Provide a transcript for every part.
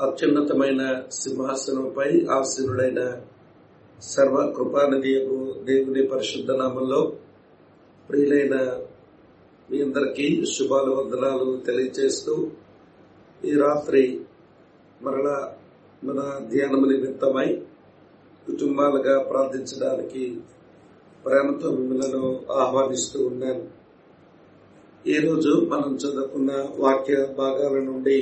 అత్యున్నతమైన సింహాసనంపై ఆసీనుడైన సర్వ కృపానిధియకు దేవుని పరిశుద్ధ నామంలో ప్రియులైన మీ అందరికీ శుభాలు వందనాలు తెలియజేస్తూ ఈ రాత్రి మరలా మన ధ్యానము నిమిత్తమై కుటుంబాలుగా ప్రార్థించడానికి ప్రేమతో మిమ్మల్ని ఆహ్వానిస్తూ ఉన్నాను. ఈరోజు మనం చదువుకున్న వాక్య భాగాల నుండి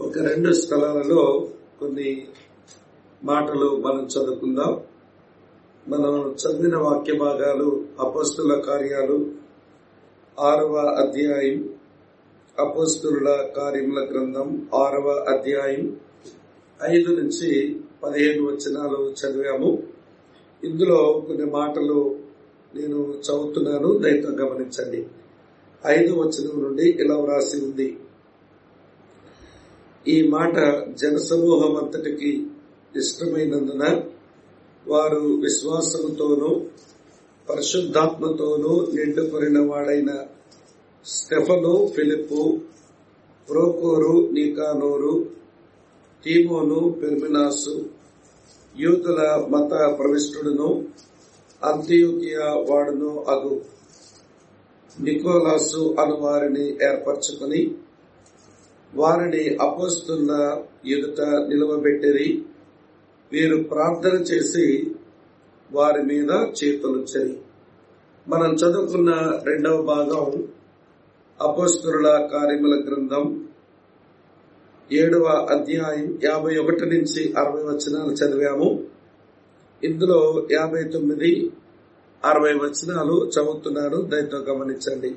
ఒక రెండు స్థలాలలో కొన్ని మాటలు మనం చదువుకుందాం. మనం చదివిన వాక్య భాగాలు అపస్తుల కార్యాలు ఆరవ అధ్యాయం అపస్తుల కార్యముల గ్రంథం ఆరవ అధ్యాయం ఐదు నుంచి పదిహేను వచనాలు చదివాము. ఇందులో కొన్ని మాటలు నేను చదువుతున్నాను దయతో గమనించండి. ఐదు వచనం నుండి ఇలా వ్రాసి ఉంది. ఈ మాట జనసమూహం అంతటికి ఇష్టమైనందున వారు విశ్వాసముతోనూ పరిశుద్ధాత్మతోనూ నిండుకొరిన వాడైన స్టెఫను ఫిలిప్పు ప్రోకోరు నీకానోరు తీమోను పెర్మినాసు యూతుల మత ప్రవిష్టుడును అంత్యోకియా వాడును అగు. నికోలాసు అను వారిని ఏర్పరచుకుని వారిని అపోస్తున్న ఎదుట నిలవబెట్టిరి. వీరు ప్రార్థన చేసి వారి మీద చేతులుచ్చరి మనం చదువుకున్న రెండవ భాగం అపోస్తుల కార్యముల గ్రంథం. ఏడవ అధ్యాయం యాభై ఒకటి నుంచి అరవై వచనాలు చదివాము. ఇందులో యాభై తొమ్మిది అరవై వచనాలు చదువుతున్నాను. దయతో గమనించండి.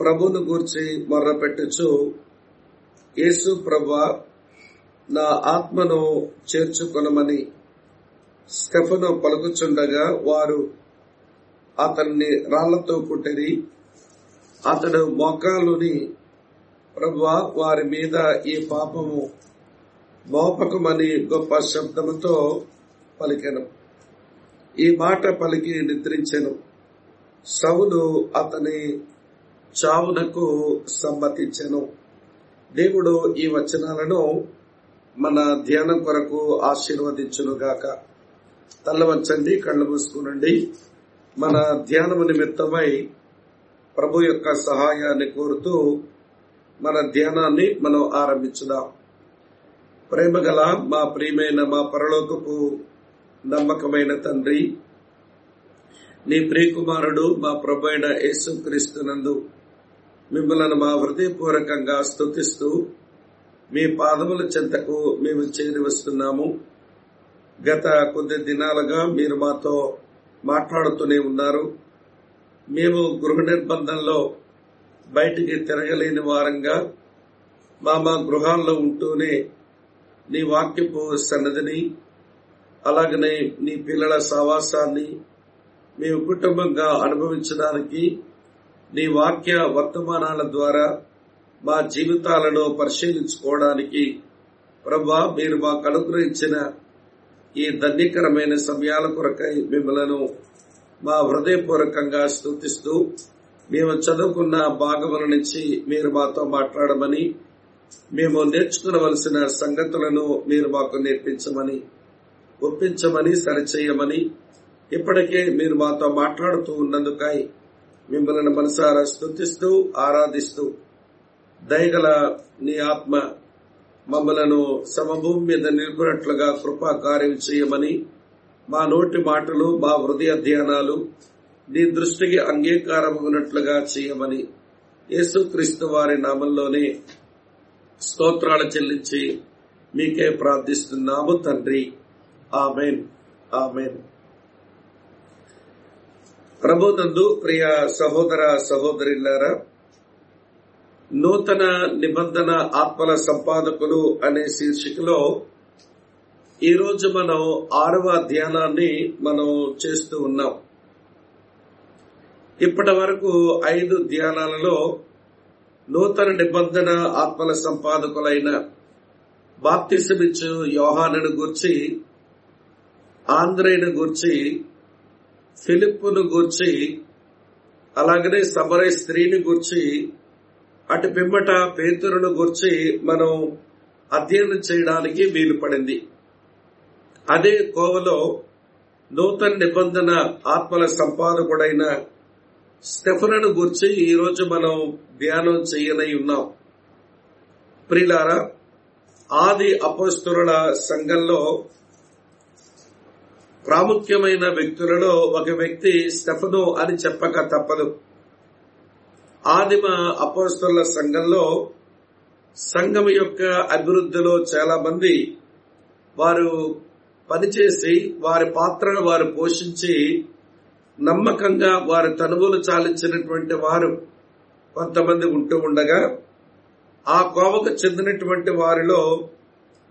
ప్రభును గూర్చి మొర్ర పెట్టచ్చు యేసు ప్రభ నా ఆత్మను చేర్చుకొనమని స్టెఫను పలుకుచుండగా వారు అతన్ని రాళ్ళతో కుట్టిరి. అతడు మోకాలుని ప్రభా వారి మీద ఈ పాపము మోపకమని గొప్ప శబ్దముతో పలికెను. ఈ మాట పలికి నిద్రించెను. సవులు అతని చావునకు సమ్మతించెను. దేవుడు ఈ వచనాలను మన ధ్యానం కొరకు ఆశీర్వదించునుగాక. తల్లవంచండి కళ్ళు మూసుకునండి. మన ధ్యానము నిమిత్తమై ప్రభు యొక్క సహాయాన్ని కోరుతూ మన ధ్యానాన్ని మనం ఆరంభించుదాం. ప్రేమగల మా ప్రియమైన మా పరలోకపు నమ్మకమైన తండ్రి నీ ప్రియకుమారుడు మా ప్రభు అయిన యేసుక్రీస్తునందు మిమ్మల్ని మా హృదయపూర్వకంగా స్తుతిస్తూ మీ పాదముల చెంతకు మేము చేరి వస్తున్నాము గత కొద్ది దినాలుగా మీరు మాతో మాట్లాడుతూనే ఉన్నారు. మేము గృహ నిర్బంధంలో బయటికి తిరగలేని వారంగా మా మా గృహాల్లో ఉంటూనే నీ వాక్యపు సన్నదిని అలాగనే నీ పిల్లల సావాసాన్ని మేము కుటుంబంగా అనుభవించడానికి నీ వాక్య వర్తమానాల ద్వారా మా జీవితాలను పరిశీలించుకోవడానికి ప్రభా మీరు మాకు అనుగ్రహించిన ఈ ధన్యకరమైన సమయాల కొరకై మిమ్మలను మా హృదయపూర్వకంగా స్థుతిస్తూ మేము చదువుకున్న భాగముల నుంచి మీరు మాతో మాట్లాడమని మేము నేర్చుకునవలసిన సంగతులను మీరు మాకు నేర్పించమని ఒప్పించమని సరిచేయమని ఇప్పటికే మీరు మాతో మాట్లాడుతూ ఉన్నందుకై మిమ్మల్ని మనసారా స్థుతిస్తూ ఆరాధిస్తూ. దయగల నీ ఆత్మ మమ్మలను సమభూమి మీద నిలిపినట్లుగా కృపా కార్యం చేయమని మా నోటి మాటలు మా హృదయ ధ్యానాలు నీ దృష్టికి అంగీకారమగినట్లుగా చేయమని యేసుక్రీస్తు వారి నామంలోనే స్తోత్రాలు చెల్లించి మీకే ప్రార్థిస్తున్నాము తండ్రి. ఆమెన్. ఆమెన్. ప్రభునందు ప్రియ సహోదర సహోదరులారా నూతన నిబంధన ఆత్మల సంపాదకులు అనే శీర్షికలో ఈరోజు మనం ఆరవ ధ్యానాన్ని మనం చేస్తూ ఉన్నాం. ఇప్పటి వరకు ఐదు ధ్యానాలలో నూతన నిబంధన ఆత్మల సంపాదకులైన బాప్తిసమిచ్చు యోహానును గూర్చి ఆంధ్రేయుని గూర్చి ఫిలిప్పును గూర్చి అలాగనే సమరయ స్త్రీని గూర్చి అటు పిమ్మట పేతురును గూర్చి మనం అధ్యయనం చేయడానికి వీలు పడింది అదే కోవలో నూతన నిబంధన ఆత్మల సంపాదకుడైన స్టెఫనను గురించి ఈరోజు మనం ధ్యానం చేయనై ఉన్నాం. ప్రిలారా ఆది అపస్తుల సంఘంలో ప్రాముఖ్యమైన వ్యక్తులలో ఒక వ్యక్తి స్టెఫను అని చెప్పక తప్పదు. ఆదిమ అపోస్తుల సంఘంలో సంఘం యొక్క అభివృద్ధిలో చాలా మంది వారు పనిచేసి వారి పాత్రను వారు పోషించి నమ్మకంగా వారి తనువులు చాలించినటువంటి వారు కొంతమంది ఉంటూ ఉండగా ఆ కోవకు చెందినటువంటి వారిలో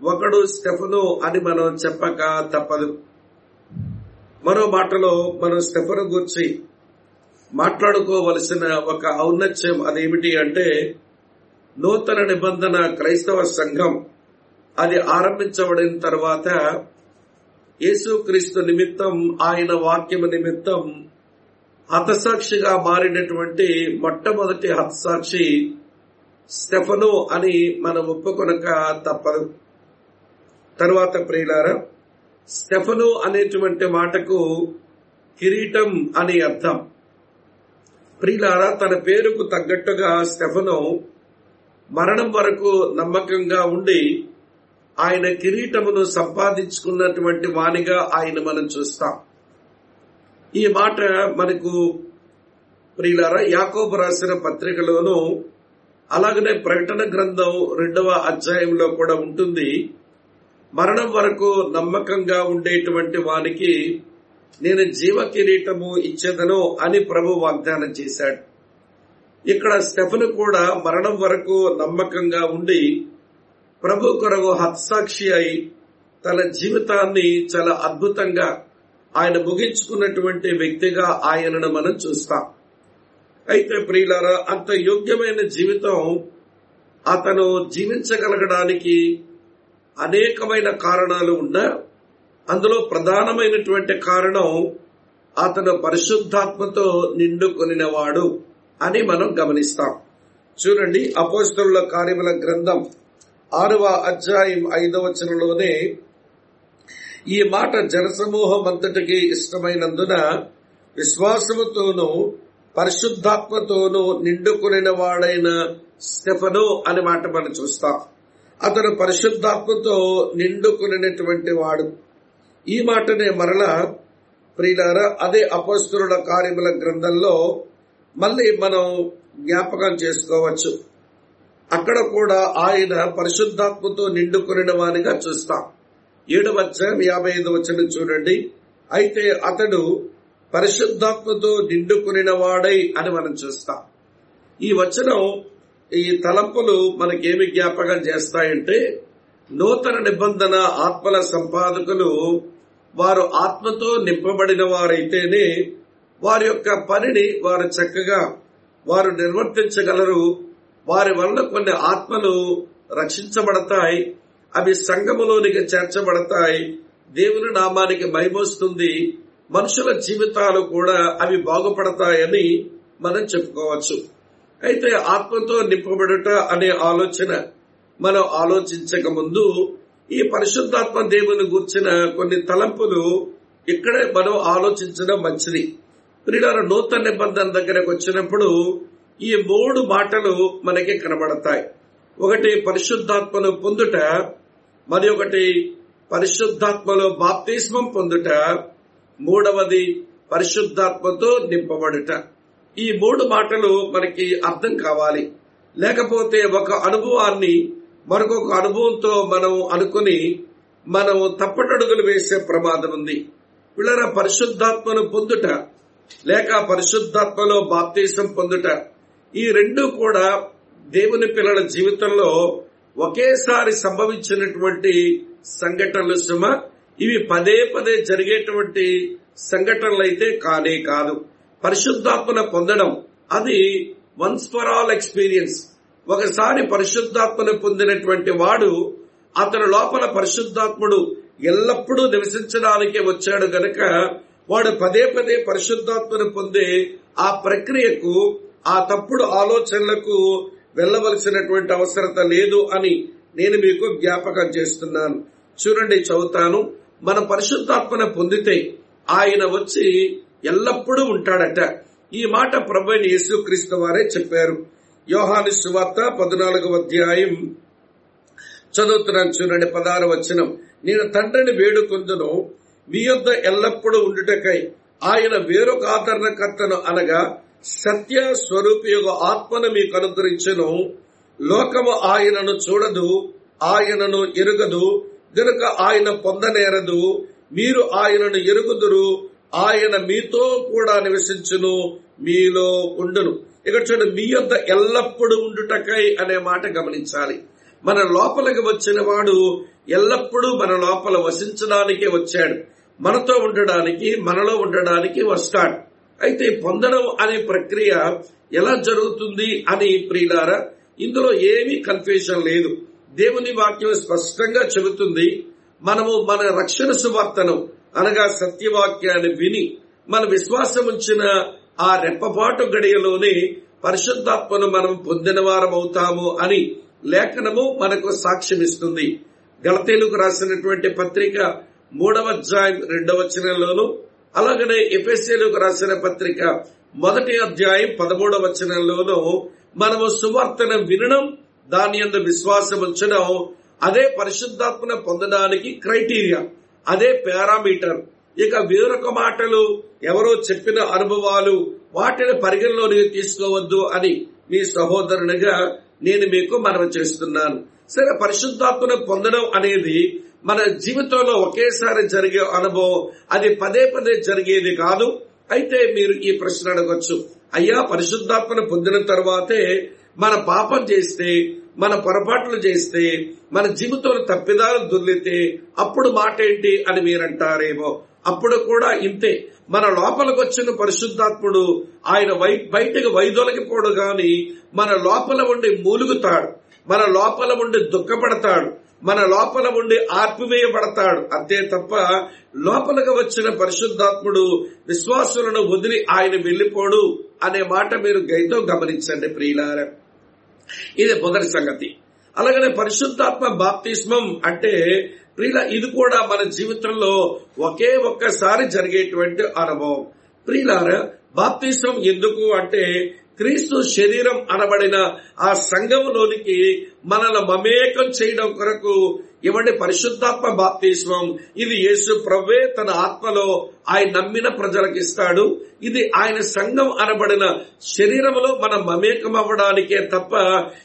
ఒకడు స్టెఫను అని మనం చెప్పక తప్పదు. మరో మాటలో మనం స్టెఫను గురించి మాట్లాడుకోవలసిన ఒక ఔన్నత్యం అదేమిటి అంటే నూతన నిబంధన క్రైస్తవ సంఘం అది ఆరంభించబడిన తర్వాత యేసుక్రీస్తు నిమిత్తం ఆయన వాక్యము నిమిత్తం హతసాక్షిగా మారినటువంటి మొట్టమొదటి హతసాక్షి స్టెఫను అని మనం ఒప్పుకొనక తప్పదు. తరువాత ప్రియులారా స్టెఫను అనేటువంటి మాటకు కిరీటం అని అర్థం. ప్రియులారా తన పేరుకు తగ్గట్టుగా స్టెఫను మరణం వరకు నమ్మకంగా ఉండి ఆయన కిరీటమును సంపాదించుకున్నటువంటి వాణిగా ఆయన మనం చూస్తాం. ఈ మాట మనకు ప్రియులారా యాకోబు రాసిన పత్రికలోను అలాగనే ప్రకటన గ్రంథం రెండవ అధ్యాయంలో కూడా ఉంటుంది. మరణం వరకు నమ్మకంగా ఉండేటువంటి వానికి నేను జీవ కిరీటము ఇచ్చేదను అని ప్రభు వాగ్దానం చేశాడు. ఇక్కడ స్టెఫను కూడా మరణం వరకు నమ్మకంగా ఉండి ప్రభు కొరకు హత్సాక్షి అయి తన జీవితాన్ని చాలా అద్భుతంగా ఆయన ముగించుకున్నటువంటి వ్యక్తిగా ఆయనను మనం చూస్తాం. అయితే ప్రియులారా అంత యోగ్యమైన జీవితం అతను జీవించగలగడానికి అనేకమైన కారణాలు ఉన్నా అందులో ప్రధానమైనటువంటి కారణం అతను పరిశుద్ధాత్మతో నిండుకొనినవాడు అని మనం గమనిస్తాం. చూడండి అపోస్తుల కార్యముల గ్రంథం ఆరవ అధ్యాయం ఐదవచనలోనే ఈ మాట జనసమూహం అంతటికి ఇష్టమైనందున విశ్వాసముతోనూ పరిశుద్ధాత్మతోనూ నిండుకునిన వాడైన స్టెఫను అనే మాట మనం చూస్తాం. అతను పరిశుద్ధాత్మతో నిండుకునేటువంటి వాడు. ఈ మాటనే మరల ప్రియులార అదే అపస్తుల కార్యముల గ్రంథంలో మళ్ళీ మనం జ్ఞాపకం చేసుకోవచ్చు. అక్కడ కూడా ఆయన పరిశుద్ధాత్మతో నిండుకునిన వారిగా చూస్తాం. ఏడవ అధ్యాయం యాభై ఐదు వచ్చిన చూడండి. అయితే అతడు పరిశుద్ధాత్మతో నిండుకునిన వాడై అని మనం చూస్తాం. ఈ వచనం ఈ తలంపులు మనకేమి జ్ఞాపకం చేస్తాయంటే నూతన నిబంధన ఆత్మల సంపాదకులు వారు ఆత్మతో నింపబడిన వారైతేనే వారి యొక్క పనిని వారు చక్కగా వారు నిర్వర్తించగలరు. వారి వల్ల కొన్ని ఆత్మలు రక్షించబడతాయి. అవి సంఘములోనికి చేర్చబడతాయి. దేవుని నామానికి భయమొస్తుంది మనుషుల జీవితాలు కూడా అవి బాగుపడతాయని మనం చెప్పుకోవచ్చు. అయితే ఆత్మతో నింపబడుట అనే ఆలోచన మనం ఆలోచించక ముందు ఈ పరిశుద్ధాత్మ దేవుని గూర్చిన కొన్ని తలంపులు ఇక్కడే మనం ఆలోచించడం మంచిది. ప్రియుల నూతన నిబంధన దగ్గరకు వచ్చినప్పుడు ఈ మూడు మాటలు మనకి కనబడతాయి. ఒకటి పరిశుద్ధాత్మను పొందుట. మరి ఒకటి పరిశుద్ధాత్మలో బాప్తిస్మం పొందుట. మూడవది పరిశుద్ధాత్మతో నింపబడుట. ఈ మూడు మాటలు మనకి అర్థం కావాలి. లేకపోతే ఒక అనుభవాన్ని మరొక అనుభవంతో మనం అనుకుని మనం తప్పటడుగులు వేసే ప్రమాదం ఉంది. పిల్లల పరిశుద్ధాత్మను పొందుట లేక పరిశుద్ధాత్మలో బాప్తీసం పొందుట ఈ రెండు కూడా దేవుని పిల్లల జీవితంలో ఒకేసారి సంభవించినటువంటి సంఘటనలు సుమ. ఇవి పదే పదే జరిగేటువంటి సంఘటనలు అయితే కానే కాదు. పరిశుద్ధాత్మను పొందడం అది వన్స్ ఫర్ ఆల్ ఎక్స్పీరియన్స్ ఒకసారి పరిశుద్ధాత్మను పొందినటువంటి వాడు అతని లోపల పరిశుద్ధాత్ముడు ఎల్లప్పుడూ నివసించడానికి వచ్చాడు గనక వాడు పదే పదే పరిశుద్ధాత్మను పొందే ఆ ప్రక్రియకు ఆ తప్పుడు ఆలోచనలకు వెళ్ళవలసినటువంటి అవసరత లేదు అని నేను మీకు జ్ఞాపకం చేస్తున్నాను. చూడండి చదువుతాను. మన పరిశుద్ధాత్మను పొందితే ఆయన వచ్చి ఎల్లప్పుడూ ఉంటాడట. ఈ మాట ప్రభు యేసుక్రీస్తు వారే చెప్పారు. యోహాని సువార్త పద్నాలుగవ అధ్యాయం చదువుతున్నాను చూడండి పదహారు వచనం. నేను తండ్రిని వేడుకొందును మీ యొద్ద ఎల్లప్పుడూ ఉండుటకై ఆయన వేరొక ఆదరణకర్తను అనగా సత్య స్వరూపయోగ ఆత్మను మీకు అనుగ్రహించను. లోకము ఆయనను చూడదు ఆయనను ఎరుగదు గనుక ఆయన పొందనేరదు. మీరు ఆయనను ఎరుగుదురు ఆయన మీతో కూడా నివసించును మీలో ఉండును. ఇక్కడ చూడండి మీ యొద్ద ఎల్లప్పుడూ ఉండుటకై అనే మాట గమనించాలి. మన లోపలికి వచ్చిన వాడు ఎల్లప్పుడూ మన లోపల వసించడానికే వచ్చాడు. మనతో ఉండడానికి మనలో ఉండడానికి వస్తాడు. అయితే పొందడం అనే ప్రక్రియ ఎలా జరుగుతుంది అని ప్రియులారా ఇందులో ఏమీ కన్ఫ్యూజన్ లేదు. దేవుని వాక్యం స్పష్టంగా చెబుతుంది మనము మన రక్షణ సువార్తను అనగా సత్యవాక్యాన్ని విని మన విశ్వాసం ఉంచిన ఆ రెప్పపాటు గడియలోనే పరిశుద్ధాత్మను మనం పొందిన వారమవుతాము అని లేఖనము మనకు సాక్ష్యమిస్తుంది. గలతీలకు రాసినటువంటి పత్రిక మూడవ అధ్యాయం రెండవ వచనంలోను అలాగనే ఎఫ్ఎస్ఏలకు రాసిన పత్రిక మొదటి అధ్యాయం పదమూడవ వచనంలోను మనము సువార్తను వినడం దాని అందు విశ్వాసం ఉంచడం అదే పరిశుద్ధాత్మను పొందడానికి క్రైటీరియా అదే పారామీటర్. ఇక వేరొక మాటలు ఎవరో చెప్పిన అనుభవాలు వాటిని పరిగణలోకి తీసుకోవద్దు అని మీ సహోదరునిగా నేను మీకు మనవి చేస్తున్నాను. సరే పరిశుద్ధాత్మను పొందడం అనేది మన జీవితంలో ఒకేసారి జరిగే అనుభవం అది పదే పదే జరిగేది కాదు. అయితే మీరు ఈ ప్రశ్న అడగొచ్చు. అయ్యా పరిశుద్ధాత్మను పొందిన తర్వాతే మన పాపం చేస్తే మన పొరపాట్లు చేస్తే మన జీవితంలో తప్పిదాలు దొర్లితే అప్పుడు మాట ఏంటి అని మీరంటారేమో. అప్పుడు కూడా ఇంతే. మన లోపలికి వచ్చిన పరిశుద్ధాత్ముడు ఆయన వై బయటకు వైదొలగిపోడు గాని మన లోపల ఉండి మూలుగుతాడు. మన లోపల ఉండి దుఃఖపడతాడు. మన లోపల ఉండి ఆర్పివేయబడతాడు. అంతే తప్ప లోపలకు వచ్చిన పరిశుద్ధాత్ముడు విశ్వాసులను వదిలి ఆయన వెళ్ళిపోడు అనే మాట మీరు గైతో గమనించండి ప్రియులారా. ఇది మొదటి సంగతి. అలాగనే పరిశుద్ధాత్మ బాప్తిస్మం అంటే ప్రియుల ఇది కూడా మన జీవితంలో ఒకే ఒక్కసారి జరిగేటువంటి అనుభవం. ప్రియులార బాప్తిస్మం ఎందుకు అంటే క్రీస్తు శరీరం అనబడిన ఆ సంఘంలోనికి మనల్ని మమేకం చేయడం కొరకు ఇవ్వండి పరిశుద్ధాత్మ బాప్తిస్మం ఇది యేసు ప్రవ్వే తన ఆత్మలో ఆయన నమ్మిన ప్రజలకు ఇస్తాడు. ఇది ఆయన సంఘం అనబడిన శరీరంలో మనం మమేకం అవ్వడానికే తప్ప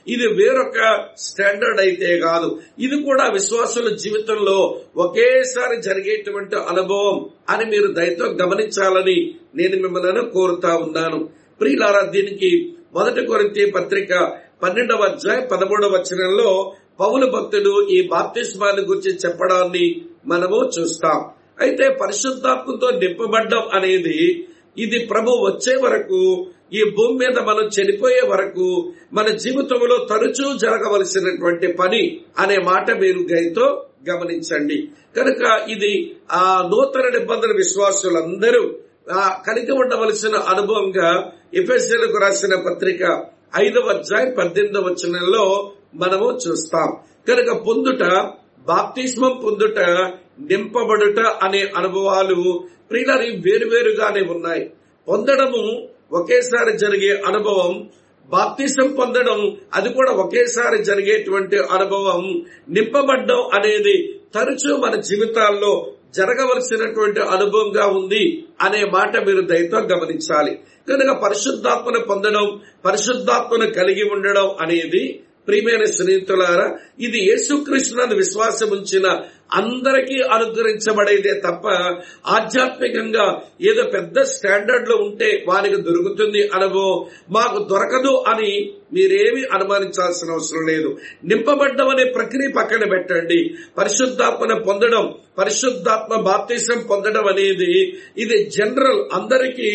ఇది వేరొక స్టాండర్డ్ అయితే కాదు. ఇది కూడా విశ్వాసుల జీవితంలో ఒకేసారి జరిగేటువంటి అనుభవం అని మీరు దయతో గమనించాలని నేను మిమ్మల్ని కోరుతా ఉన్నాను. ప్రియులారా దీనికి మొదటి కొరింతి పత్రిక పన్నెండవ అధ్యాయ పదమూడవ వచనంలో పౌలు భక్తుడు ఈ బాప్తిస్మాన్ని గురించి చెప్పడాన్ని మనము చూస్తాం. అయితే పరిశుద్ధాత్మతో నింపబడ్డం అనేది ఇది ప్రభు వచ్చే వరకు ఈ భూమి మీద మనం చనిపోయే వరకు మన జీవితంలో తరచూ జరగవలసినటువంటి పని అనే మాట మీరు గైతో గమనించండి. కనుక ఇది ఆ నూతన నిబంధన విశ్వాసులందరూ కలిగి ఉండవలసిన అనుభవంగా ఎఫ్ఎస్ఎలకు రాసిన పత్రిక ఐదవ అధ్యాయం పద్దెనిమిదవ వచనంలో మనము చూస్తాం. కనుక పొందుట బాప్తిస్మం పొందుట నింపబడుట అనే అనుభవాలు ప్రియులని వేరువేరుగానే ఉన్నాయి. పొందడము ఒకేసారి జరిగే అనుభవం బాప్తిసం పొందడం అది కూడా ఒకేసారి జరిగేటువంటి అనుభవం నింపబడ్డం అనేది తరచూ మన జీవితాల్లో జరగవలసినటువంటి అనుభవంగా ఉంది అనే మాట మీరు దయతో గమనించాలి. కనుక పరిశుద్ధాత్మను పొందడం పరిశుద్ధాత్మను కలిగి ఉండడం అనేది ప్రియమైన స్నేహితులారా ఇది యేసుకృష్ణను విశ్వాసం ఉంచిన అందరికీ అనుగ్రహించబడేదే తప్ప ఆధ్యాత్మికంగా ఏదో పెద్ద స్టాండర్డ్లో ఉంటే వారికి దొరుకుతుంది అనుభవం మాకు దొరకదు అని మీరేమి అనుమానించాల్సిన అవసరం లేదు. నింపబడ్డం అనే ప్రక్రియ పక్కన పెట్టండి. పరిశుద్ధాత్మను పొందడం పరిశుద్ధాత్మ బాప్తీసం పొందడం అనేది ఇది జనరల్ అందరికీ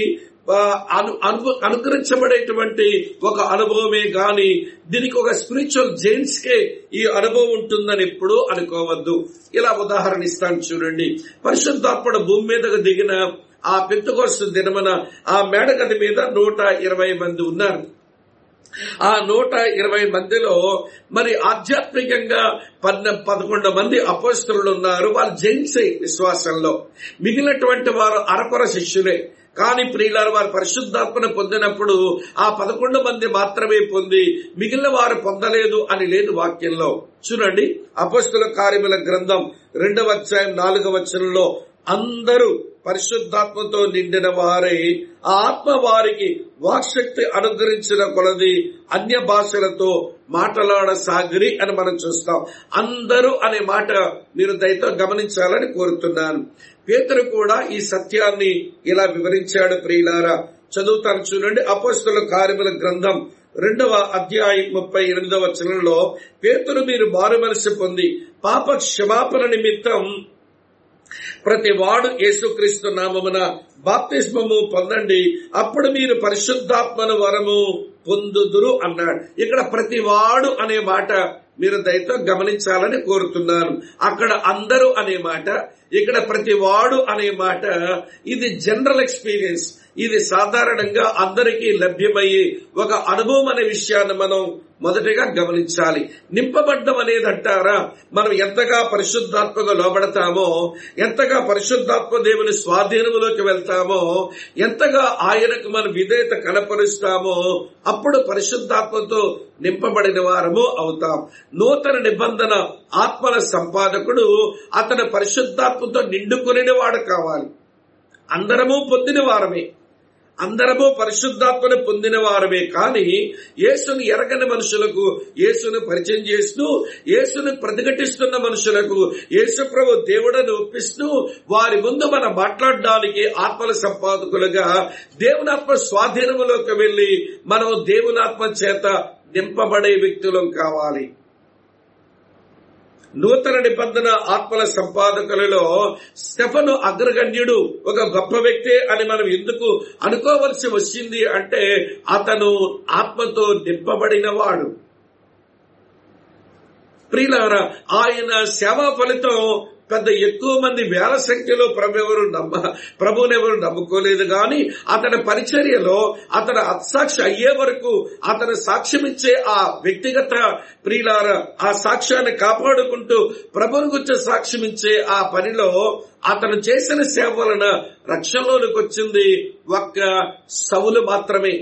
అనుగ్రహించబడేటువంటి ఒక అనుభవమే గాని దీనికి ఒక స్పిరిచువల్ జెంట్స్ కే ఈ అనుభవం ఉంటుందని ఎప్పుడూ అనుకోవద్దు. ఇలా ఉదాహరణ ఇస్తాను చూడండి. పరిశుద్ధాత్మడు భూమి మీదకు దిగిన ఆ పెంతుకోస్తు దినమన ఆ మేడగది మీద నూట ఇరవై మంది ఉన్నారు. ఆ నూట ఇరవై మందిలో మరి ఆధ్యాత్మికంగా పన్న పదకొండు మంది అపోస్తులు ఉన్నారు వారు జెంట్సే విశ్వాసంలో. మిగిలినటువంటి వారు అరకొర శిష్యులే. కానీ ప్రియులారు వారు పరిశుద్ధాత్మను పొందినప్పుడు ఆ పదకొండు మంది మాత్రమే పొంది మిగిలిన వారు పొందలేదు అని లేదు వాక్యంలో. చూడండి అపస్తుల కార్యముల గ్రంథం రెండవ అధ్యాయం నాలుగవ వచనంలో అందరూ పరిశుద్ధాత్మతో నిండిన వారై ఆ ఆత్మ వారికి వాక్శక్తి అనుగ్రహించిన కొలది అన్య భాషలతో మాట్లాడసాగిరి అని మనం చూస్తాం. అందరూ అనే మాట మీరు దయతో గమనించాలని కోరుతున్నాను. పేతురు కూడా ఈ సత్యాన్ని ఇలా వివరించాడు ప్రియులారా. చదువుతాను చూడండి. అపస్తుల కార్యముల గ్రంథం రెండవ అధ్యాయం ముప్పై ఎనిమిదవ వచనంలో పేతురు మీరు మారు మనసు పొంది పాప క్షమాపణ నిమిత్తం ప్రతి వాడు యేసుక్రీస్తు నామమున బాప్తిస్మము పొందండి. అప్పుడు మీరు పరిశుద్ధాత్మను వరము పొందుదురు అన్నాడు. ఇక్కడ ప్రతి వాడు అనే మాట మీరు దయతో గమనించాలని కోరుతున్నాను. అక్కడ అందరూ అనే మాట ఇక్కడ ప్రతి వాడు అనే మాట ఇది జనరల్ ఎక్స్పీరియన్స్. ఇది సాధారణంగా అందరికీ లభ్యమయ్యే ఒక అనుభవం అనే విషయాన్ని మనం మొదటిగా గమనించాలి. నింపబడ్డం అనేది అంటారా మనం ఎంతగా పరిశుద్ధాత్మగా లోబడతామో ఎంతగా పరిశుద్ధాత్మ దేవుని స్వాధీనంలోకి వెళ్తామో ఎంతగా ఆయనకు మనం విధేయత కనపరుస్తామో అప్పుడు పరిశుద్ధాత్మతో నింపబడిన వారము అవుతాం. నూతన నిబంధన ఆత్మల సంపాదకుడు అతను పరిశుద్ధాత్మతో నిండుకునే వాడు కావాలి. అందరము పొందిన వారమే. అందరము పరిశుద్ధాత్మను పొందిన వారమే కానీ యేసును ఎరగని మనుషులకు యేసును పరిచయం చేస్తూ యేసును ప్రతిఘటిస్తున్న మనుషులకు యేసుప్రభు దేవుడని ఒప్పిస్తూ వారి ముందు మనం మాట్లాడడానికి ఆత్మల సంపాదకులుగా దేవునాత్మ స్వాధీనములోకి వెళ్ళి మనం దేవునాత్మ చేత నింపబడే వ్యక్తులం కావాలి. నూతన నిబంధన ఆత్మల సంపాదకులలో స్టెఫను అగ్రగణ్యుడు ఒక గొప్ప వ్యక్తి అని మనం ఎందుకు అనుకోవలసి వచ్చింది అంటే అతను ఆత్మతో నింపబడిన వాడు. ప్రియులారా ఆయన సేవా ఫలితం పెద్ద ఎక్కువ మంది వేల సంఖ్యలో ప్రభు ఎవరు నమ్మ ప్రభునెవరు నమ్ముకోలేదు గాని అతని పరిచర్యలో అతను అత్సాక్షి అయ్యే వరకు అతను సాక్ష్యమిచ్చే ఆ వ్యక్తిగత ప్రియులార ఆ సాక్ష్యాన్ని కాపాడుకుంటూ ప్రభుని గురించి సాక్ష్యమిచ్చే ఆ పనిలో అతను చేసిన సేవ వలన రక్షణలోనికి వచ్చింది ఒక్క సవులు మాత్రమే.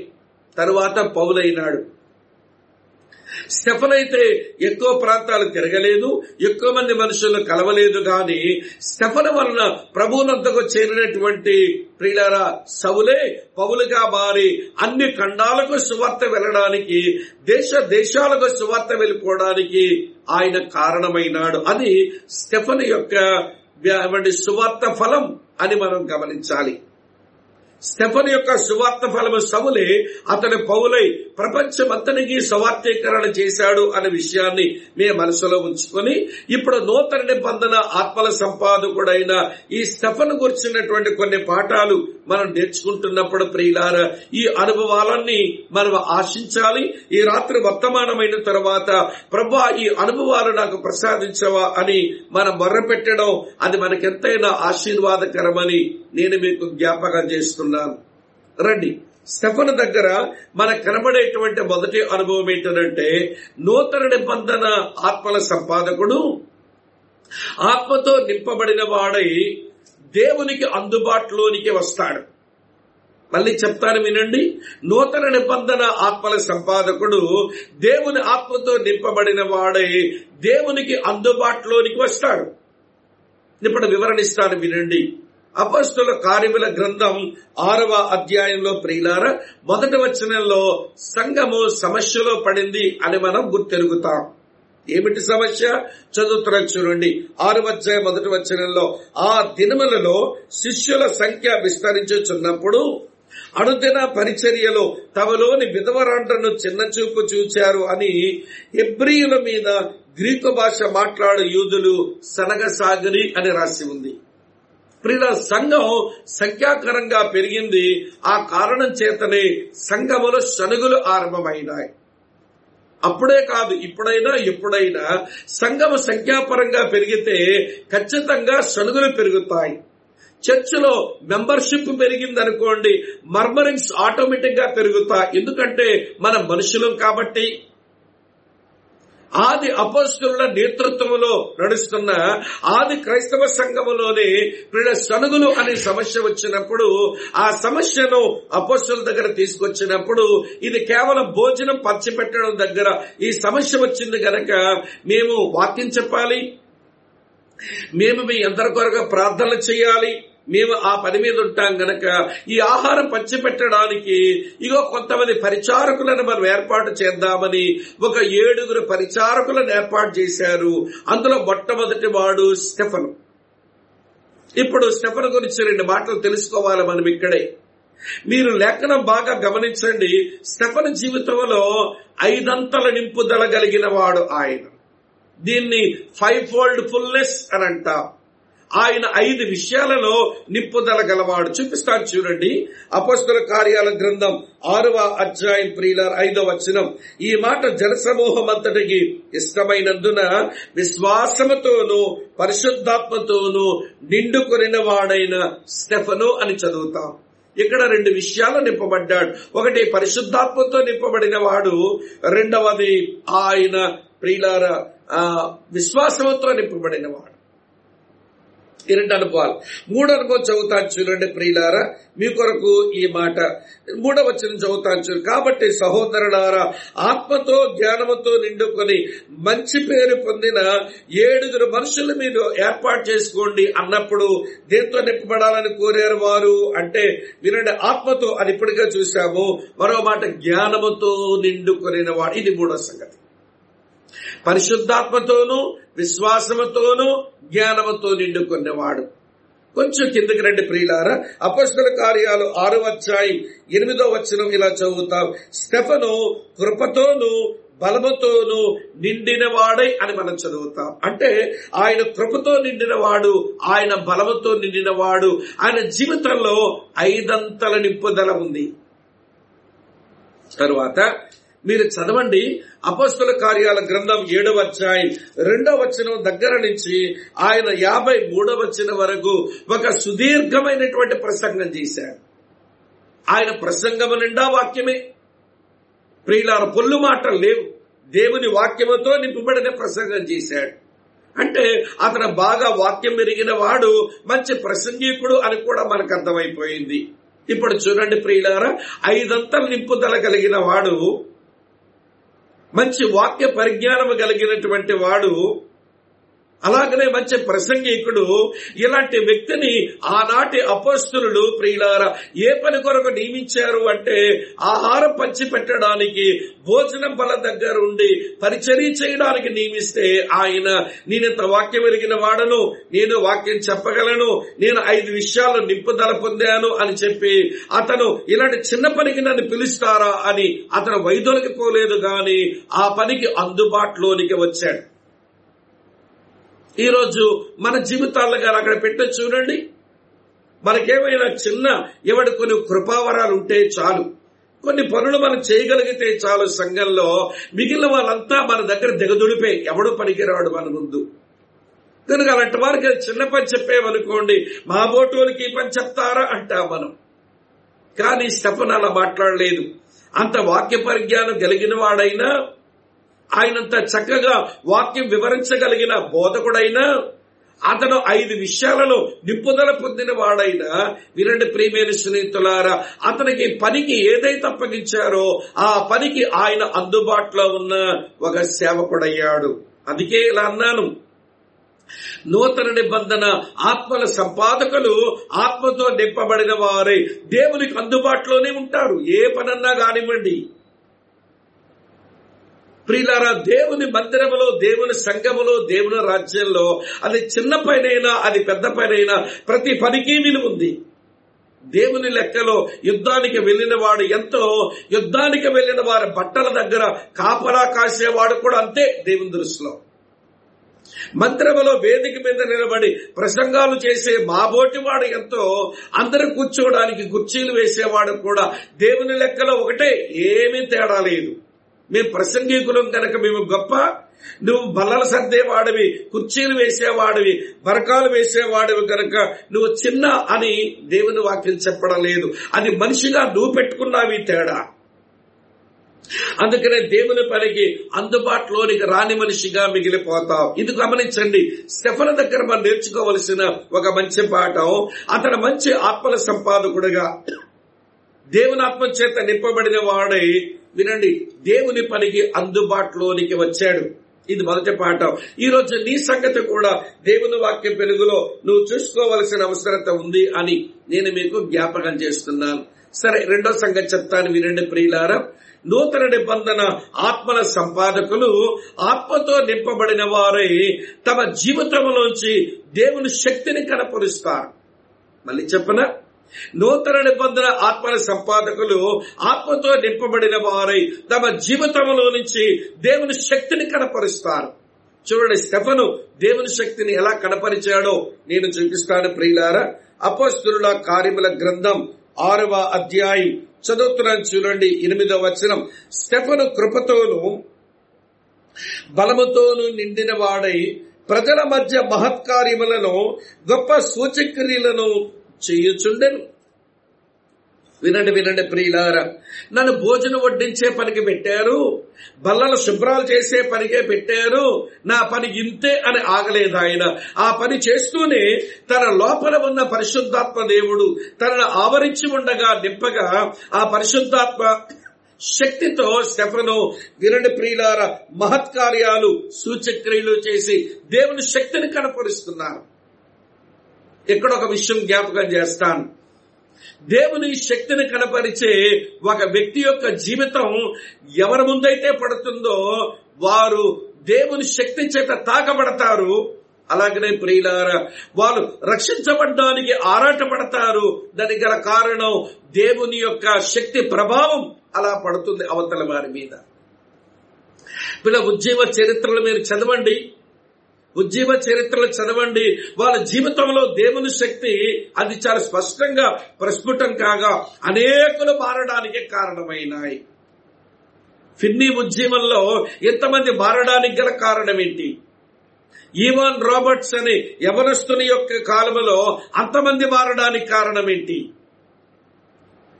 తరువాత పౌలైనాడు. స్టెఫన్ అయితే ఎక్కువ ప్రాంతాలు తిరగలేదు ఎక్కువ మంది మనుషులు కలవలేదు గాని స్టెఫన్ వలన ప్రభునంతకు చేరినటువంటి ప్రియులారా సవులే పౌలుగా మారి అన్ని ఖండాలకు సువార్త వెళ్ళడానికి దేశ దేశాలకు సువార్త వెళ్ళిపోవడానికి ఆయన కారణమైనాడు. అది స్టెఫన్ యొక్క సువార్త ఫలం అని మనం గమనించాలి. స్టెఫన్ యొక్క సువార్త ఫలము సవులే అతని పౌలై ప్రపంచమంతనికి సవార్థీకరణ చేశాడు అనే విషయాన్ని మీ మనసులో ఉంచుకొని ఇప్పుడు నూతన నిబంధన ఆత్మల సంపాదకుడైన ఈ స్టెఫన్ గురించినటువంటి కొన్ని పాఠాలు మనం నేర్చుకుంటున్నప్పుడు ప్రియులార ఈ అనుభవాలన్నీ మనం ఆశించాలి. ఈ రాత్రి వర్తమానమైన తర్వాత ప్రభా ఈ అనుభవాలు నాకు ప్రసాదించవా అని మనం మొర్రపెట్టడం అది మనకెంతైనా ఆశీర్వాదకరమని నేను మీకు జ్ఞాపకం చేస్తున్నాను. రండి. స్టెఫన్ దగ్గర మనకు కనబడేటువంటి మొదటి అనుభవం ఏంటంటే నూతన నిబంధన ఆత్మల సంపాదకుడు ఆత్మతో నింపబడిన వాడై దేవునికి అందుబాటులోనికి వస్తాడు. మళ్ళీ చెప్తాను వినండి. నూతన నిబంధన ఆత్మల సంపాదకుడు దేవుని ఆత్మతో నింపబడిన వాడై దేవునికి అందుబాటులోనికి వస్తాడు. ఇప్పుడు వివరణిస్తాను వినండి. అపస్తుల కార్యముల గ్రంథం ఆరవ అధ్యాయంలో ప్రియులార మొదటి వచనంలో సంఘము సమస్యలో పడింది అని మనం గుర్తెరుగుతాం ఏమిటి సమస్య? చదువుతున్న చూడండి. ఆరు అధ్యాయ మొదటి వచనంలో ఆ దినములలో శిష్యుల సంఖ్య విస్తరించుచున్నప్పుడు అనుదిన పరిచర్యలో తమలోని విధవరంటను చిన్న చూపు చూచారు అని ఎబ్రియుల మీద గ్రీకు భాష మాట్లాడు యూదులు సనగసాగరి అని రాసి ఉంది. ప్రియుల సంఘం సంఖ్యాకరంగా పెరిగింది. ఆ కారణం చేతనే సంఘములో శనుగులు ఆరంభమైనాయి. అప్పుడే కాదు ఇప్పుడైనా ఎప్పుడైనా సంఘము సంఖ్యాపరంగా పెరిగితే ఖచ్చితంగా శనుగులు పెరుగుతాయి. చర్చిలో మెంబర్షిప్ పెరిగింది అనుకోండి మర్మరింగ్స్ ఆటోమేటిక్గా పెరుగుతాయి. ఎందుకంటే మన మనుషులం కాబట్టి. ఆది అపోస్తుల నేతృత్వంలో నడుస్తున్న ఆది క్రైస్తవ సంఘములోనే ప్రియ సనుగులు అనే సమస్య వచ్చినప్పుడు ఆ సమస్యను అపోస్తుల దగ్గర తీసుకొచ్చినప్పుడు ఇది కేవలం భోజనం పంచిపెట్టడం దగ్గర ఈ సమస్య వచ్చింది గనక మేము వాక్యం చెప్పాలి. మేము మీ అందరి కొరగా ప్రార్థనలు చేయాలి. మేము ఆ పని మీద ఉంటాం గనక ఈ ఆహారం పంచిపెట్టడానికి ఇగో కొంతమంది పరిచారకులను మనం ఏర్పాటు చేద్దామని ఒక ఏడుగురు పరిచారకులను ఏర్పాటు చేశారు. అందులో మొట్టమొదటి వాడు స్టెఫన్. ఇప్పుడు స్టెఫన్ గురించి రెండు మాటలు తెలుసుకోవాలి మనం ఇక్కడే. మీరు లేఖనం బాగా గమనించండి. స్టెఫన్ జీవితంలో ఐదంతల నింపుదల కలిగిన వాడు ఆయన. దీన్ని ఫైవ్ ఫోల్డ్ ఫుల్నెస్ అని అంటాం. ఆయన ఐదు విషయాలలో నిప్పుదల గలవాడు. చూపిస్తాను చూడండి. అపస్తుల కార్యాల గ్రంథం ఆరవ అధ్యాయం ప్రియులర్ ఐదవ వచనం. ఈ మాట జనసమూహం అంతటికి ఇష్టమైనందున విశ్వాసముతోనూ పరిశుద్ధాత్మతోనూ నిండుకొనిన వాడైన స్టెఫను అని చదువుతాం. ఇక్కడ రెండు విషయాలు నింపబడ్డాడు. ఒకటి పరిశుద్ధాత్మతో నింపబడిన వాడు. రెండవది ఆయన ప్రియులార విశ్వాసంతో నింపబడిన వాడు. రెండు అనుభవాలు. మూడు అనుభవం చదువుతాను చూడండి ప్రియులారా మీ కొరకు ఈ మాట. మూడవ వచ్చిన చదువుతాను చూడు. కాబట్టి సహోదరులారా ఆత్మతో జ్ఞానముతో నిండుకొని మంచి పేరు పొందిన ఏడుగురు మనుషులు మీరు ఏర్పాటు చేసుకోండి అన్నప్పుడు దేంతో నింపబడాలని కోరారు వారు? అంటే వినండి ఆత్మతో అని ఇప్పటికే చూశాము. మరో మాట జ్ఞానముతో నిండుకొనిన వాడు. ఇది మూడో సంగతి. పరిశుద్ధాత్మతోనూ విశ్వాసముతోనూ జ్ఞానముతో నిండుకున్నవాడు. కొంచెం కిందకి రండి ప్రియులారా. అపస్తుల కార్యాలు ఆరు అధ్యాయం ఎనిమిదో వచనం ఇలా చదువుతాం. స్టెఫను కృపతోను బలముతోను నిండినవాడై అని మనం చదువుతాం. అంటే ఆయన కృపతో నిండినవాడు ఆయన బలముతో నిండినవాడు ఆయన జీవితంలో ఐదంతల నింపుదల ఉంది. తరువాత మీరు చదవండి. అపస్తుల కార్యాల గ్రంథం ఏడవ అధ్యాయం రెండవ వచనం దగ్గర నుంచి ఆయన యాభై మూడవ వచనం వరకు ఒక సుదీర్ఘమైనటువంటి ప్రసంగం చేశాడు ఆయన ప్రసంగము నిండా వాక్యమే. ప్రియులార పొల్లు మాటలు లేవు. దేవుని వాక్యముతో నింపబడిన ప్రసంగం చేశాడు. అంటే అతను బాగా వాక్యం మెరిగిన వాడు మంచి ప్రసంగికుడు అని కూడా మనకు అర్థమైపోయింది. ఇప్పుడు చూడండి ప్రియులారా ఐదంతలు నింపుదల కలిగిన వాడు మంచి వాక్య పరిజ్ఞానము కలిగినటువంటి వాడు అలాగనే మంచి ప్రసంగికుడు ఇలాంటి వ్యక్తిని ఆనాటి అపస్తులు ప్రియులారా ఏ పని కొరకు నియమించారు అంటే ఆహారం పంచి పెట్టడానికి భోజనం బల దగ్గర ఉండి పరిచర్య చేయడానికి నియమిస్తే ఆయన నేనింత వాక్యం ఎరిగిన వాడను నేను వాక్యం చెప్పగలను నేను ఐదు విషయాలు నింపుదల పొందాను అని చెప్పి అతను ఇలాంటి చిన్న పనికి నన్ను పిలుస్తారా అని అతను వైద్యులకి పోలేదు గాని ఆ పనికి అందుబాటులోనికి వచ్చాడు. ఈరోజు మన జీవితాల్లో గారు అక్కడ పెట్టి చూడండి. మనకేమైనా చిన్న ఎవడి కొన్ని కృపావరాలు ఉంటే చాలు. కొన్ని పనులు మనం చేయగలిగితే చాలు సంఘంలో. మిగిలిన వాళ్ళంతా మన దగ్గర దిగదుడిపే. ఎవడు పనికిరాడు మన ముందు. కనుక అలాంటి వారికి చిన్న పని చెప్పేమనుకోండి మా బోటోనికి పని చెప్తారా? అంటాం మనం. కానీ స్టెఫన్ అలా మాట్లాడలేదు. అంత వాక్య పరిజ్ఞానం కలిగిన వాడైనా ఆయనంత చక్కగా వాక్యం వివరించగలిగిన బోధకుడైనా అతను ఐదు విషయాలలో నిపుణుల పొందిన వాడైనా వినండి ప్రియమైన స్నేహితులారా అతనికి పనికి ఏదైతే అప్పగించారో ఆ పనికి ఆయన అందుబాటులో ఉన్న ఒక సేవకుడయ్యాడు. అందుకే ఇలా అన్నాను. నూతన నిబంధన ఆత్మల సంపాదకులు ఆత్మతో నింపబడిన వారే దేవునికి అందుబాటులోనే ఉంటారు. ఏ పనన్నా కానివ్వండి. ప్రియులారా దేవుని మందిరములో దేవుని సంఘములో దేవుని రాజ్యంలో అది చిన్న పైనైనా అది పెద్ద పైనైనా ప్రతి పనికి విలువ ఉంది. దేవుని లెక్కలో యుద్ధానికి వెళ్ళిన వాడు ఎంతో యుద్ధానికి వెళ్ళిన వారి బట్టల దగ్గర కాపలా కాసేవాడు కూడా అంతే దేవుని దృష్టిలో. మందిరములో వేదిక మీద నిలబడి ప్రసంగాలు చేసే మాబోటి వాడు ఎంతో అందరు కూర్చోవడానికి కుర్చీలు వేసేవాడు కూడా దేవుని లెక్కలో ఒకటే ఏమీ తేడా లేదు. మేము ప్రసంగికులం కనుక మేము గొప్ప నువ్వు బల్లలు సర్దేవాడివి కుర్చీలు వేసేవాడివి బరకాలు వేసేవాడివి కనుక నువ్వు చిన్న అని దేవుని వాక్యం చెప్పడం లేదు అది మనిషిగా నువ్వు పెట్టుకున్నావి తేడా. అందుకనే దేవుని పనికి అందుబాటులోనికి రాని మనిషిగా మిగిలిపోతావు. ఇది గమనించండి. స్టెఫన దగ్గర మనం నేర్చుకోవలసిన ఒక మంచి పాఠం. అతను మంచి ఆత్మల సంపాదకుడుగా దేవుని ఆత్మ చేత నింపబడిన వాడై వినండి దేవుని పనికి అందుబాటులోనికి వచ్చాడు. ఇది మొదటి పాఠం. ఈ రోజు నీ సంగతి కూడా దేవుని వాక్య పెరుగులో నువ్వు చూసుకోవలసిన అవసరత ఉంది అని నేను మీకు జ్ఞాపకం చేస్తున్నాను. సరే రెండో సంగతి చెప్తాను వినండి ప్రియులారా. నూతన నిబంధన ఆత్మల సంపాదకులు ఆత్మతో నింపబడిన వారై తమ జీవితంలోంచి దేవుని శక్తిని కనపరుస్తారు. మళ్ళీ చెప్పనా? నూతన నిబంధన ఆత్మల సంపాదకులు ఆత్మతో నింపబడిన వారై తమ జీవితంలో నుంచి దేవుని శక్తిని కనపరుస్తారు. చూడండి స్టెఫను దేవుని శక్తిని ఎలా కనపరిచాడో నేను చూపిస్తాను ప్రియులారా. అపస్తుల కార్యముల గ్రంథం ఆరవ అధ్యాయం. చదువుతున్నాను చూడండి ఎనిమిదవ వచనం. స్టెఫను కృపతోను బలముతోను నిండిన వాడై ప్రజల మధ్య మహత్కార్యములను గొప్ప సూచక్రియలను చేయుచుండెను. వినండి వినండి ప్రియులార నన్ను భోజనం వడ్డించే పనికి పెట్టారు బల్లలు శుభ్రాలు చేసే పనికే పెట్టారు నా పని ఇంతే అని ఆగలేదు ఆయన. ఆ పని చేస్తూనే తన లోపల ఉన్న పరిశుద్ధాత్మ దేవుడు తనను ఆవరించి ఉండగా నింపగా ఆ పరిశుద్ధాత్మ శక్తితో శఫను వినండి ప్రియులార మహత్కార్యాలు సూచక్రియలు చేసి దేవుని శక్తిని కనపరుస్తున్నారు. ఇక్కడ ఒక విషయం జ్ఞాపకం చేస్తాను. దేవుని శక్తిని కనపరిచే ఒక వ్యక్తి యొక్క జీవితం ఎవరి ముందైతే పడుతుందో వారు దేవుని శక్తి చేత తాకబడతారు. అలాగనే ప్రియులార వాళ్ళు రక్షించబడడానికి ఆరాటపడతారు. దానికి గల కారణం దేవుని యొక్క శక్తి ప్రభావం అలా పడుతుంది అవతల వారి మీద. వీళ్ళ ఉజ్జీవ చరిత్రలు మీరు చదవండి. ఉజ్జీవ చరిత్రలు చదవండి. వాళ్ళ జీవితంలో దేవుని శక్తి అది చాలా స్పష్టంగా ప్రస్ఫుటం కాగా అనేకులు మారడానికి కారణమైనాయి. ఫిన్నీ ఉజ్జీవంలో ఇంతమంది మారడానికి గల కారణం ఏంటి ఈవాన్ రాబర్ట్స్ అనే ఎవరస్తుని యొక్క కాలంలో అంతమంది మారడానికి కారణం ఏంటి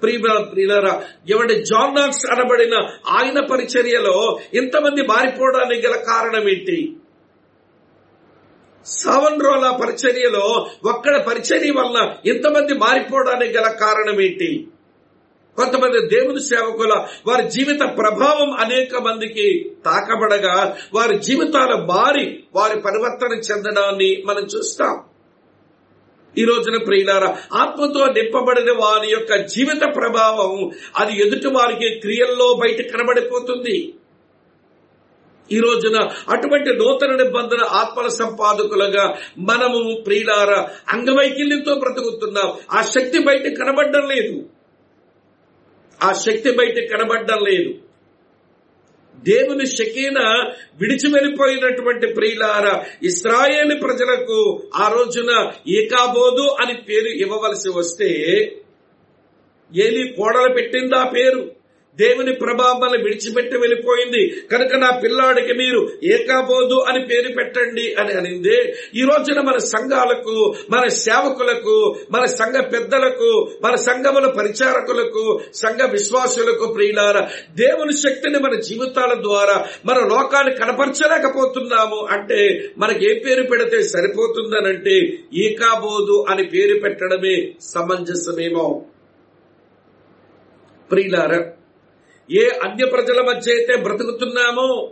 ప్రియులరా ఎవరి జాన్ నాక్స్ అనబడిన ఆయన పరిచర్యలో ఇంతమంది మారిపోవడానికి గల కారణం ఏంటి సావన్ రోల పరిచర్యలో ఒక్కడ పరిచర్య వల్ల ఇంతమంది మారిపోవడానికి గల కారణం ఏంటి? కొంతమంది దేవుని సేవకుల వారి జీవిత ప్రభావం అనేక మందికి తాకబడగా వారి జీవితాలు మారి వారి పరివర్తన చెందడాన్ని మనం చూస్తాం. ఈ రోజున ప్రియులారా ఆత్మతో నింపబడిన వారి యొక్క జీవిత ప్రభావం అది ఎదుటి వారికి క్రియల్లో బయట కనబడిపోతుంది. ఈ రోజున అటువంటి నూతన నిబంధన ఆత్మల సంపాదకులుగా మనము ప్రియులార అంగవైకల్యంతో బ్రతుకుతున్నాం. ఆ శక్తి బయట కనబడడం లేదు. ఆ శక్తి బయట కనబడడం లేదు. దేవుని శకీన విడిచి వెళ్ళిపోయినటువంటి ప్రియులార ఇస్రాయేల్ ప్రజలకు ఆ రోజున ఏకాబోదు అని పేరు ఇవ్వవలసి వస్తే ఏలి కోడలు పెట్టిందా పేరు? దేవుని ప్రభావాన్ని విడిచిపెట్టి వెళ్ళిపోయింది. కనుక నా పిల్లాడికి మీరు ఏకాబోదు అని పేరు పెట్టండి అని అనింది. ఈ రోజున మన సంఘాలకు మన సేవకులకు మన సంఘ పెద్దలకు మన సంఘముల పరిచారకులకు సంఘ విశ్వాసులకు ప్రియులార దేవుని శక్తిని మన జీవితాల ద్వారా మన లోకాన్ని కనపరచలేకపోతున్నాము అంటే మనకి ఏ పేరు పెడితే సరిపోతుందనంటే ఏకాబోదు అని పేరు పెట్టడమే సమంజసమేమో. ప్రియులారా ఏ అన్య ప్రజల మధ్య అయితే బ్రతుకుతున్నామో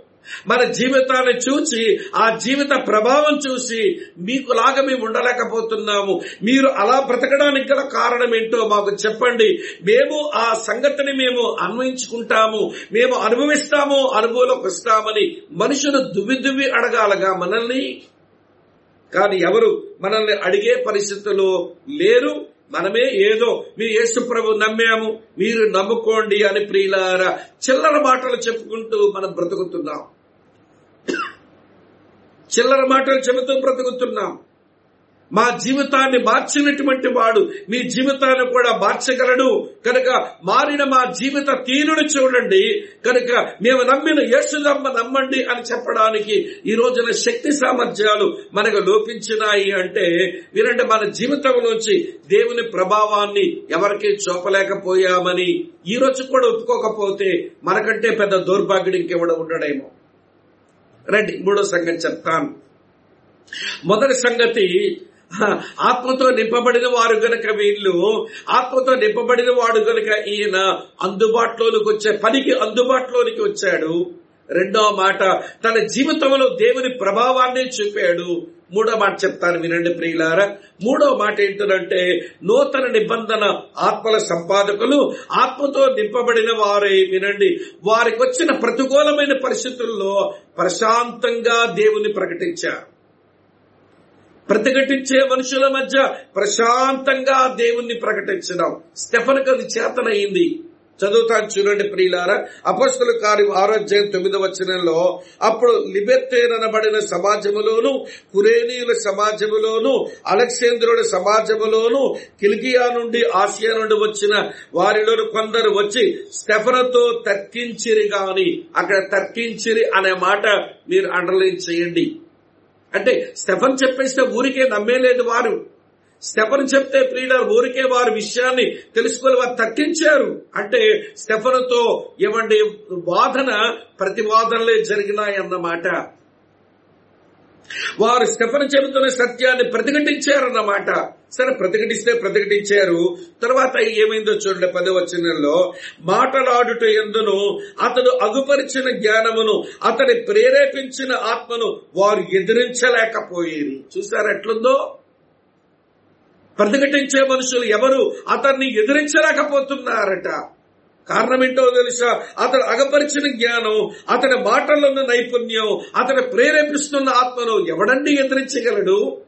మన జీవితాన్ని చూసి ఆ జీవిత ప్రభావం చూసి మీకులాగా మేము ఉండలేకపోతున్నాము. మీరు అలా బ్రతకడానికి గల కారణం ఏంటో మాకు చెప్పండి. మేము ఆ సంగతిని మేము అన్వయించుకుంటాము. మేము అనుభవిస్తాము అనుభవంలోకి వస్తామని మనుషులు దువ్వి దువ్వి అడగాలగా మనల్ని. కానీ ఎవరు మనల్ని అడిగే పరిస్థితుల్లో లేరు. మనమే ఏదో మీ యేసు ప్రభు నమ్మాము. మీరు నమ్ముకోండి అని ప్రియులారా చిల్లర మాటలు చెప్పుకుంటూ మనం బ్రతుకుతున్నాం. చిల్లర మాటలు చెబుతూ బ్రతుకుతున్నాం. మా జీవితాన్ని మార్చినటువంటి వాడు మీ జీవితాన్ని కూడా మార్చగలడు. కనుక మారిన మా జీవిత తీరును చూడండి. కనుక మేము నమ్మిన యేసుదమ్మ నమ్మండి అని చెప్పడానికి ఈ రోజున శక్తి సామర్థ్యాలు మనకు లోపించినాయి అంటే వినండి మన జీవితంలోంచి దేవుని ప్రభావాన్ని ఎవరికి చూపలేకపోయామని ఈ రోజు కూడా ఒప్పుకోకపోతే మనకంటే పెద్ద దౌర్భాగ్యుడు ఇంకెవడ ఉండడేమో. రండి మూడో సంగతి చెప్తాను. మొదటి సంగతి ఆత్మతో నింపబడిన వారు గనక వీళ్ళు ఆత్మతో నింపబడిన వాడు గనక ఈయన అందుబాటులోనికి వచ్చే పనికి అందుబాటులోనికి వచ్చాడు. రెండో మాట తన జీవితంలో దేవుని ప్రభావాన్ని చూపాడు. మూడో మాట చెప్తాను వినండి ప్రియులారా. మూడో మాట ఏంటంటే నూతన నిబంధన ఆత్మల సంపాదకులు ఆత్మతో నింపబడిన వారే వినండి. వారికి వచ్చిన ప్రతికూలమైన పరిస్థితుల్లో ప్రశాంతంగా దేవుని ప్రకటించారు. ప్రతిఘటించే మనుషుల మధ్య ప్రశాంతంగా దేవుణ్ణి ప్రకటించడం. స్టెఫన్కి అది చేతనయింది చదువుతాను చూడండి ప్రియులారా. అపస్తుల కార్యం ఆరోగ్యం తొమ్మిదవ వచనంలో అప్పుడు లిబెత్తేనబడిన సమాజములోను కురేనీయుల సమాజములోను అలెక్సేంద్రుడి సమాజములోను కిల్కియా నుండి ఆసియా నుండి వచ్చిన వారిలో కొందరు వచ్చి స్టెఫనతో తర్కించిరి గాని. అక్కడ తర్కించిరి అనే మాట మీరు అండర్లైన్ చేయండి. అంటే స్టెఫన్ చెప్పేస్తే ఊరికే నమ్మేలేదు వారు. స్టెఫన్ చెప్తే ప్రియులర్ ఊరికే వారి విషయాన్ని తెలుసుకొని వారు తగ్గించారు. అంటే స్టెఫన్తో ఏమండి వాదన ప్రతివాదనలే జరిగినాయన్నమాట. వారు స్టెఫన్ చెబుతున్న సత్యాన్ని ప్రతిఘటించారన్నమాట. సరే ప్రతిఘటిస్తే ప్రతిఘటించారు. తర్వాత ఏమైందో చూడండి పదవచనంలో. మాటలాడుట ఎందును? అతడు అగుపరిచిన జ్ఞానమును అతడి ప్రేరేపించిన ఆత్మను వారు ఎదిరించలేకపోయేది. చూసారు ఎట్లుందో? ప్రతిఘటించే మనుషులు ఎవరు? అతన్ని ఎదిరించలేకపోతున్నారట. కారణమేంటో తెలుసా? అతడు అగపరిచిన జ్ఞానం అతని మాటల్లో ఉన్న నైపుణ్యం అతను ప్రేరేపిస్తున్న ఆత్మను ఎవడండి ఎదిరించగలడు?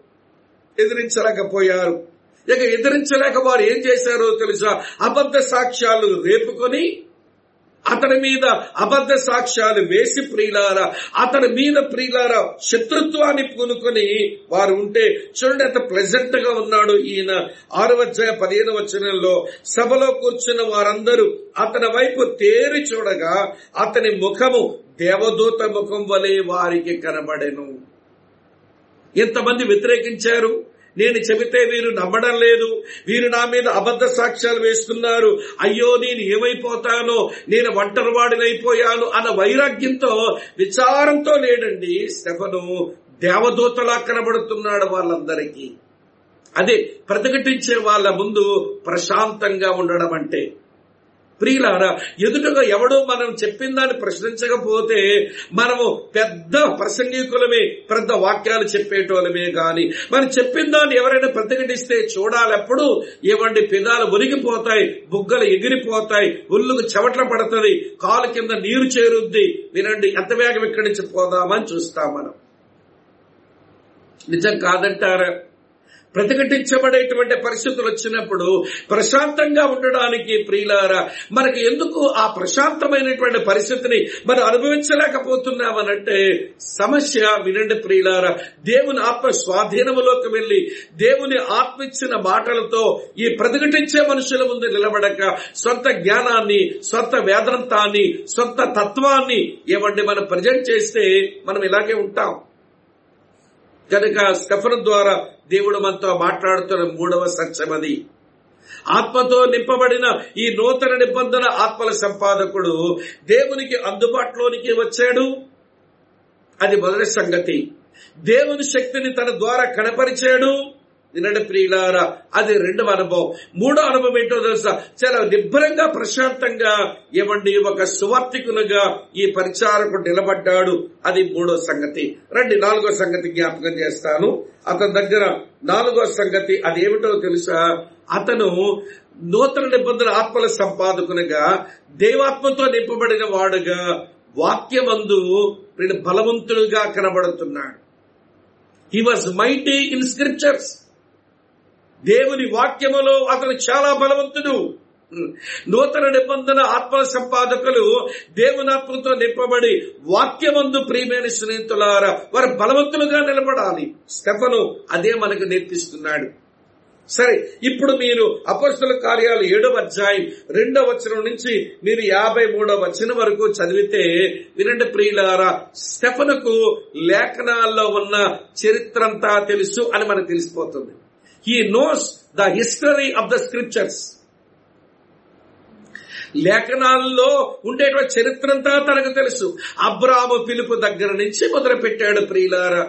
ఎదిరించలేకపోయారు. ఇక ఎదిరించలేక వారు ఏం చేశారో తెలుసా? అబద్ధ సాక్ష్యాలు రేపుకొని అతని మీద అబద్ధ సాక్ష్యాలు వేసి ప్రియులార అతని మీద ప్రియులార శత్రుత్వాన్ని పూనుకొని వారు ఉంటే చూడండి ఎంత ప్లెజెంట్గా ఉన్నాడు ఈయన. ఆరు వచ్చాయ పదిహేను వచనంలో సభలో కూర్చున్న వారందరూ అతని వైపు తేరి చూడగా అతని ముఖము దేవదూత ముఖం వలె వారికి కనబడెను. ఎంతమంది వ్యతిరేకించారు? నేను చెబితే వీరు నమ్మడం లేదు. వీరు నా మీద అబద్ధ సాక్ష్యాలు వేస్తున్నారు. అయ్యో నేను ఏమైపోతానో నేను ఒంటరివాడినైపోయాను అన్న వైరాగ్యంతో విచారంతో లేడండి స్టెఫను దేవదూతలా కనబడుతున్నాడు వాళ్ళందరికీ. అదే ప్రతిఘటించే వాళ్ళ ముందు ప్రశాంతంగా ఉండడం అంటే. ప్రియులారా ఎదుటగా ఎవడో మనం చెప్పిన దాన్ని ప్రశ్నించకపోతే మనము పెద్ద ప్రసంగికులమే పెద్ద వాక్యాలు చెప్పేటోళ్ళమే గాని. మనం చెప్పిన దాన్ని ఎవరైనా ప్రతిఘటిస్తే చూడాలప్పుడు ఏమండి పెదాలు ఒరిగిపోతాయి బుగ్గలు ఎగిరిపోతాయి ఒళ్ళుకు చెవట్ల పడుతుంది కాలు కింద నీరు చేరుద్ది. వినండి ఎంత వేగం ఇక్కడి నుంచి పోదామని చూస్తాం మనం. నిజం కాదంటారా? ప్రతిఘటించబడేటువంటి పరిస్థితులు వచ్చినప్పుడు ప్రశాంతంగా ఉండడానికి ప్రియులారా మనకి ఎందుకు ఆ ప్రశాంతమైనటువంటి పరిస్థితిని మనం అనుభవించలేకపోతున్నామనంటే సమస్య వినండి ప్రియులారా దేవుని ఆత్మ స్వాధీనములోకి వెళ్ళి దేవుని ఆత్మ ఇచ్చిన మాటలతో ఈ ప్రతిఘటించే మనుషుల ముందు నిలబడక సొంత జ్ఞానాన్ని సొంత వేదాంతాన్ని సొంత తత్వాన్ని ఏమంటే మనం ప్రజెంట్ చేస్తే మనం ఇలాగే ఉంటాం. కనుక స్టఫన్ ద్వారా దేవుడు మనతో మాట్లాడుతున్న మూడవ సత్యం అది. ఆత్మతో నింపబడిన ఈ నూతన నిబంధన ఆత్మల సంపాదకుడు దేవునికి అందుబాటులోనికి వచ్చాడు. అది మొదటి సంగతి. దేవుని శక్తిని తన ద్వారా కనపరిచాడు. వినడు ప్రియులారా అది రెండవ అనుభవం. మూడో అనుభవం ఏంటో తెలుసా? చాలా నిబ్బరంగా ప్రశాంతంగా ఏమండి ఒక సువార్థికులుగా ఈ పరిచారకు నిలబడ్డాడు. అది మూడో సంగతి. రండి నాలుగో సంగతి జ్ఞాపకం చేస్తాను. అతని దగ్గర నాలుగో సంగతి అది ఏమిటో తెలుసా? అతను నూతన నిబంధన ఆత్మల సంపాదకునిగా దేవాత్మతో నింపబడిన వాడుగా వాక్యమందు బలవంతుడుగా కనబడుతున్నాడు. He was mighty in scriptures దేవుని వాక్యములో అతను చాలా బలవంతుడు. నూతన నిబంధన ఆత్మ సంపాదకులు దేవునాత్మతో నింపబడి వాక్యమందు ప్రియమైన స్నేహితులారా వారు బలవంతులుగా నిలబడాలి. స్టెఫను అదే మనకు నేర్పిస్తున్నాడు. సరే ఇప్పుడు మీరు అపస్తుల కార్యాలు ఏడవ అధ్యాయం రెండవ వచనం నుంచి మీరు యాభై మూడవ వచనం వరకు చదివితే వినండి ప్రియులారా స్టెఫనుకు లేఖనాల్లో ఉన్న చరిత్రంతా తెలుసు అని మనకు తెలిసిపోతుంది. He knows the history of the scriptures లేఖనాల్లో ఉండేటువంటి చరిత్రంతా తనకు తెలుసు. అబ్రాము పిలుపు దగ్గర నుంచి మొదలుపెట్టాడు ప్రియులారా.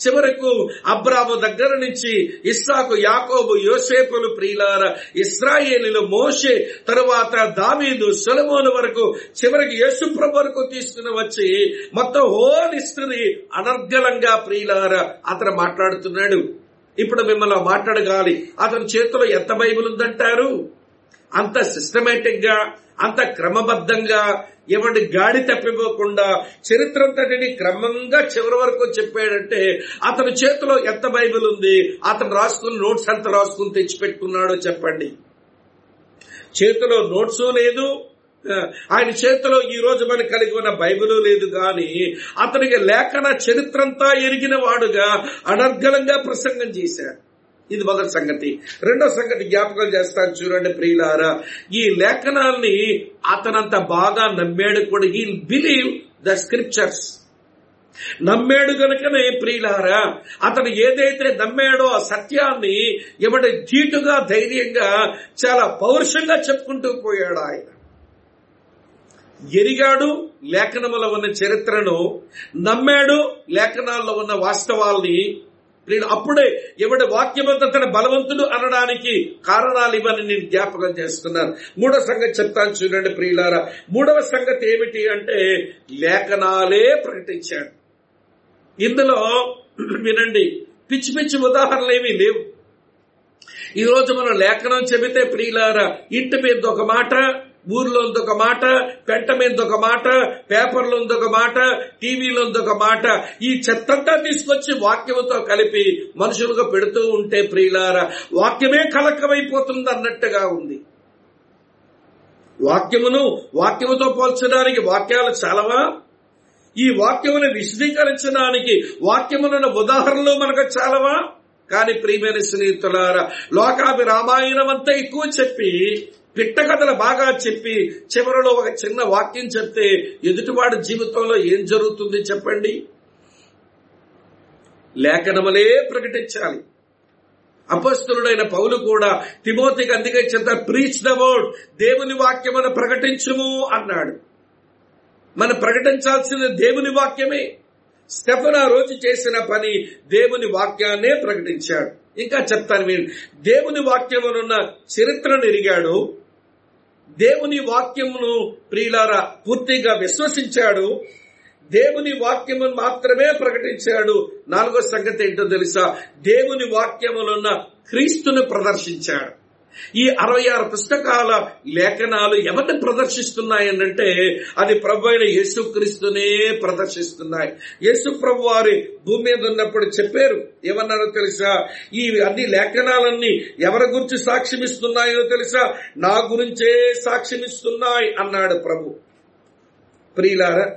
చివరకు అబ్రాము దగ్గర నుంచి ఇస్సాకు యాకోబు యోసేపులు ప్రియులార ఇస్రాయేలీలు మోషే తరువాత దావీదు సొలమోను వరకు చివరికి యేసుప్రభు వరకు తీసుకుని వచ్చి మొత్తం హోల్ హిస్టరీ అనర్గళంగా ప్రియులార అతను మాట్లాడుతున్నాడు. ఇప్పుడు మిమ్మల్ని మాట్లాడగాలి అతని చేతిలో ఎంత బైబిల్ ఉందంటారు? అంత సిస్టమేటిక్గా అంత క్రమబద్ధంగా ఇవ్వండి గాడి తప్పిపోకుండా చరిత్ర అంతటిని క్రమంగా చివరి వరకు చెప్పాడంటే అతని చేతిలో ఎంత బైబిల్ ఉంది? అతను రాసుకుని నోట్స్ ఎంత రాసుకుని తెచ్చిపెట్టుకున్నాడో చెప్పండి. చేతిలో నోట్స్ లేదు ఆయన చేతిలో ఈ రోజు మనకి కలిగి ఉన్న బైబిల్ లేదు గాని అతనికి లేఖన చరిత్రంతా ఎరిగిన వాడుగా అనర్గళంగా ప్రసంగం చేశాడు. ఇది మొదటి సంగతి. రెండో సంగతి జ్ఞాపకం చేస్తాను చూడండి ప్రియులారా. ఈ లేఖనాల్ని అతనంత బాగా నమ్మాడు కూడా. ఈ బిలీవ్ ద స్క్రిప్చర్స్ నమ్మాడు గనుకనే ప్రియులారా అతను ఏదైతే నమ్మాడో ఆ సత్యాన్ని ఎవడి ధీటుగా ధైర్యంగా చాలా పౌరుషంగా చెప్పుకుంటూ పోయాడు ఆయన. ఎరిగాడు లేఖనములో ఉన్న చరిత్రను నమ్మాడు లేఖనాల్లో ఉన్న వాస్తవాల్ని నేను అప్పుడే ఎవడి వాక్యమంతా తన బలవంతుడు అనడానికి కారణాలు ఇవ్వని నేను జ్ఞాపకం చేస్తున్నాను. మూడవ సంగతి చెప్తాను చూడండి ప్రియులారా. మూడవ సంగతి ఏమిటి అంటే లేఖనాలే ప్రకటించాడు. ఇందులో వినండి పిచ్చి పిచ్చి ఉదాహరణలు ఏమీ లేవు. ఈ రోజు మనం లేఖనం చెబితే ప్రియులారా ఇంటి మీద ఒక మాట ఊర్లో ఒక మాట పెంట మీద ఒక మాట పేపర్లో ఒక మాట టీవీలో ఒక మాట. ఈ చెత్తంతా తీసుకొచ్చి వాక్యంతో కలిపి మనుషులుగా పెడుతూ ఉంటే ప్రియులారా వాక్యమే కలకమైపోతుంది అన్నట్టుగా ఉంది. వాక్యమును వాక్యముతో పోల్చడానికి వాక్యాలు చాలవా? ఈ వాక్యమును విశదీకరించడానికి వాక్యములను ఉదాహరణలు మనకు చాలవా? కానీ ప్రియమైన స్నేహితులారా లోకాభి రామాయణం అంతా ఎక్కువ చెప్పి పిట్టకథలు బాగా చెప్పి చివరిలో ఒక చిన్న వాక్యం చెప్తే ఎదుటివాడి జీవితంలో ఏం జరుగుతుంది చెప్పండి? లేఖనములే ప్రకటించాలి. అపస్తులుడైన పౌలు కూడా తిమోతికి అందుకే చెంత ప్రీచ్ ద వర్డ్ దేవుని వాక్యమును ప్రకటించుము అన్నాడు. మనం ప్రకటించాల్సిన దేవుని వాక్యమే. స్టెఫన్ ఆ రోజు చేసిన పని దేవుని వాక్యాన్నే ప్రకటించాడు. ఇంకా చెప్తాను మీరు దేవుని వాక్యమునున్న చరిత్రను ఎరిగాడు. దేవుని వాక్యమును ప్రియులారా పూర్తిగా విశ్వసించాడు. దేవుని వాక్యమును మాత్రమే ప్రకటించాడు. నాలుగో సంగతి ఏంటో తెలుసా? దేవుని వాక్యములున్న క్రీస్తును ప్రదర్శించాడు. ఈ అరవై ఆరు పుస్తకాల లేఖనాలు ఎవరిని ప్రదర్శిస్తున్నాయనంటే అది ప్రభు అయిన యేసుక్రీస్తునే ప్రదర్శిస్తున్నాయి. యేసు ప్రభు వారి భూమి మీద ఉన్నప్పుడు చెప్పారు ఏమన్నారో తెలుసా? ఈ అన్ని లేఖనాలన్నీ ఎవరి గురించి సాక్ష్యమిస్తున్నాయో తెలుసా? నా గురించే సాక్ష్యమిస్తున్నాయి అన్నాడు ప్రభు. ప్రియులారా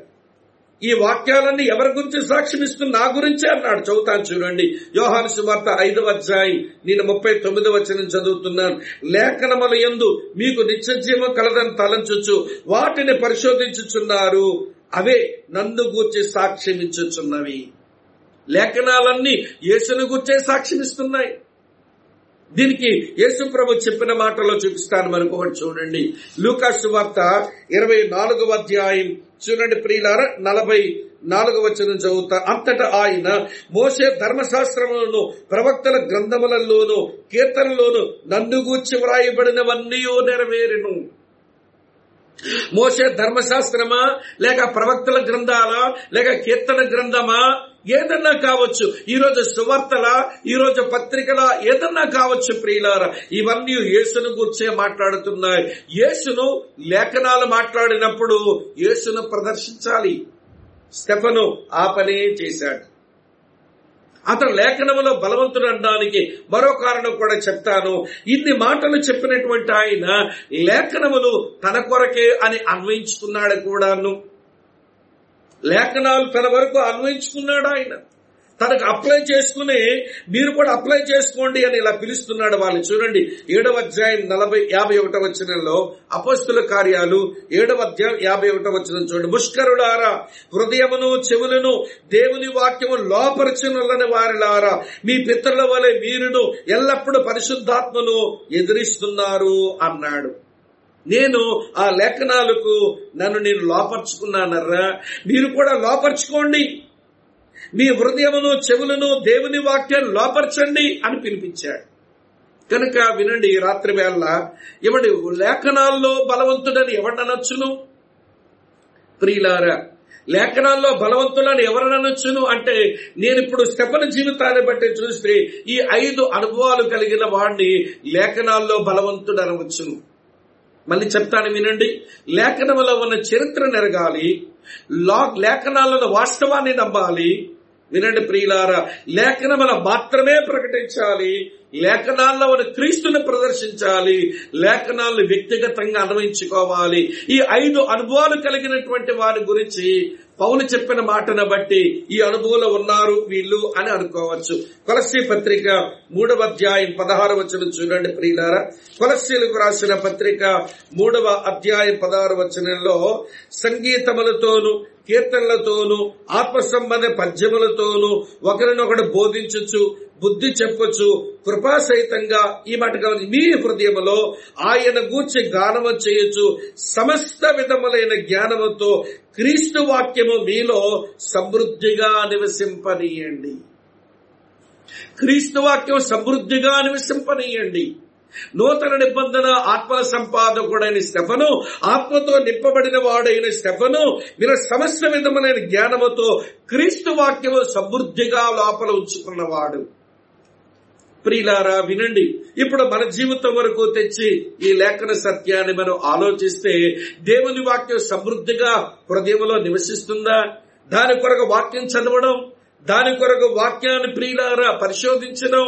ఈ వాక్యాలన్నీ ఎవరి గురించి సాక్ష్యమిస్తూ నా గురించే అన్నాడు. చదువుతాను చూడండి. యోహాను సువార్త ఐదవ అధ్యాయం నేను ముప్పై తొమ్మిదవ వచనం చదువుతున్నాను. లేఖనముల ఎందు మీకు నిత్యజీవం కలదని తలంచొచ్చు వాటిని పరిశోధించుచున్నారు. అవే నన్ను గూర్చి సాక్ష్యమిచ్చుచున్నవి లేఖనాలన్నీ యేసును గూర్చే సాక్ష్యమిస్తున్నాయి. దీనికి యేసు ప్రభు చెప్పిన మాటలో చూపిస్తాను మనకు చూడండి. లూకాసు వార్త ఇరవై నాలుగవ అధ్యాయం. చూడండి ప్రియులార నలభై నాలుగు వచ్చిన చదువుతా. అంతటా ఆయన మోసే ధర్మశాస్త్రములను ప్రవక్తల గ్రంథములలోను కీర్తనలోను నన్ను గూర్చి వ్రాయబడినవన్నీ నెరవేరును. మోసే ధర్మశాస్త్రమా? లేక ప్రవక్తల గ్రంథాలా? లేక కీర్తన గ్రంథమా? ఏదన్నా కావచ్చు. ఈరోజు సువార్తల? ఈరోజు పత్రికల? ఏదన్నా కావచ్చు ప్రియులార. ఇవన్నీ యేసును గుర్చే మాట్లాడుతున్నాయి. యేసును లేఖనాలు మాట్లాడినప్పుడు యేసును ప్రదర్శించాలి. స్టెఫను ఆ పనే చేశాడు. అతను లేఖనములో బలవంతుడు అనడానికి మరో కారణం కూడా చెప్తాను. ఇన్ని మాటలు చెప్పినటువంటి ఆయన లేఖనములు తన కొరకే అని అన్వయించుకున్నాడు కూడాను. లేఖనాలు తన వరకు అన్వయించుకున్నాడు ఆయన. తనకు అప్లై చేసుకుని మీరు కూడా అప్లై చేసుకోండి అని ఇలా పిలుస్తున్నాడు వాళ్ళు. చూడండి ఏడవ అధ్యాయం నలభై యాభై ఒకటో వచనంలో అపస్తుల కార్యాలు ఏడవ అధ్యాయం యాభై ఒకటో వచనం చూడండి. ముష్కరుడారా హృదయమును చెవులను దేవుని వాక్యము లోపరచనులని వారిలారా మీ పితరుల వలె మీరును ఎల్లప్పుడూ పరిశుద్ధాత్మను ఎదిరిస్తున్నారు అన్నాడు. నేను ఆ లేఖనాలకు నన్ను నేను లోపరుచుకున్నానర్రా మీరు కూడా లోపరుచుకోండి మీ హృదయమును చెవులను దేవుని వాక్యం లోపరచండి అని పిలిపించాడు. కనుక వినండి ఈ రాత్రి వేళ ఎవడి లేఖనాల్లో బలవంతుడని ఎవడనొచ్చును ప్రియులారా లేఖనాల్లో బలవంతులని ఎవరనొచ్చును అంటే నేను ఇప్పుడు స్టెఫన్ జీవితాన్ని బట్టి చూస్తే ఈ ఐదు అనుభవాలు కలిగిన వాడిని లేఖనాల్లో బలవంతుడు అనవచ్చును మళ్ళీ చెప్తాను వినండి లేఖనంలో ఉన్న చరిత్ర నెరగాలి లేఖనాలను వాస్తవాన్ని నమ్మాలి వినండి ప్రియులారా లేఖనముల మాత్రమే ప్రకటించాలి. లేఖనాల్లో ఉన్న క్రీస్తుని ప్రదర్శించాలి. లేఖనాలను వ్యక్తిగతంగా అన్వయించుకోవాలి. ఈ ఐదు అనుభవాలు కలిగినటువంటి వారి గురించి పౌలు చెప్పిన మాటను బట్టి ఈ అనుభవంలో ఉన్నారు వీళ్ళు అని అనుకోవచ్చు. కొలస్సీ పత్రిక మూడవ అధ్యాయం పదహారు వచనం చూడండి ప్రియులారా. కొలస్సీలకు రాసిన పత్రిక మూడవ అధ్యాయం పదహారు వచనంలో సంగీతములతోనూ కీర్తనలతోను ఆత్మ సంబంధ పద్యములతోను ఒకరినొకడు బోధించచ్చు బుద్ధి చెప్పొచ్చు కృపాసహితంగా ఈ మాట మీ హృదయములో ఆయన గూర్చి గానము చేయొచ్చు సమస్త విధములైన జ్ఞానముతో క్రీస్తు వాక్యము మీలో సమృద్ధిగా నివసింపనీయండి. క్రీస్తు వాక్యం సమృద్ధిగా నివసింపనీయండి. నూతన నిబంధన ఆత్మల సంపాదకుడైన స్టెఫను ఆత్మతో నింపబడిన వాడైన స్టెఫను మీరు సమస్య విధములైన జ్ఞానముతో క్రీస్తు వాక్యము సమృద్ధిగా లోపల ఉంచుకున్నవాడు. ప్రియులారా వినండి. ఇప్పుడు మన జీవితం వరకు తెచ్చి ఈ లేఖన సత్యాన్ని మనం ఆలోచిస్తే దేవుని వాక్యం సమృద్ధిగా హృదయంలో నివసిస్తుందా? దాని కొరకు వాక్యం చదవడం దాని కొరకు వాక్యాన్ని ప్రియులారా పరిశోధించడం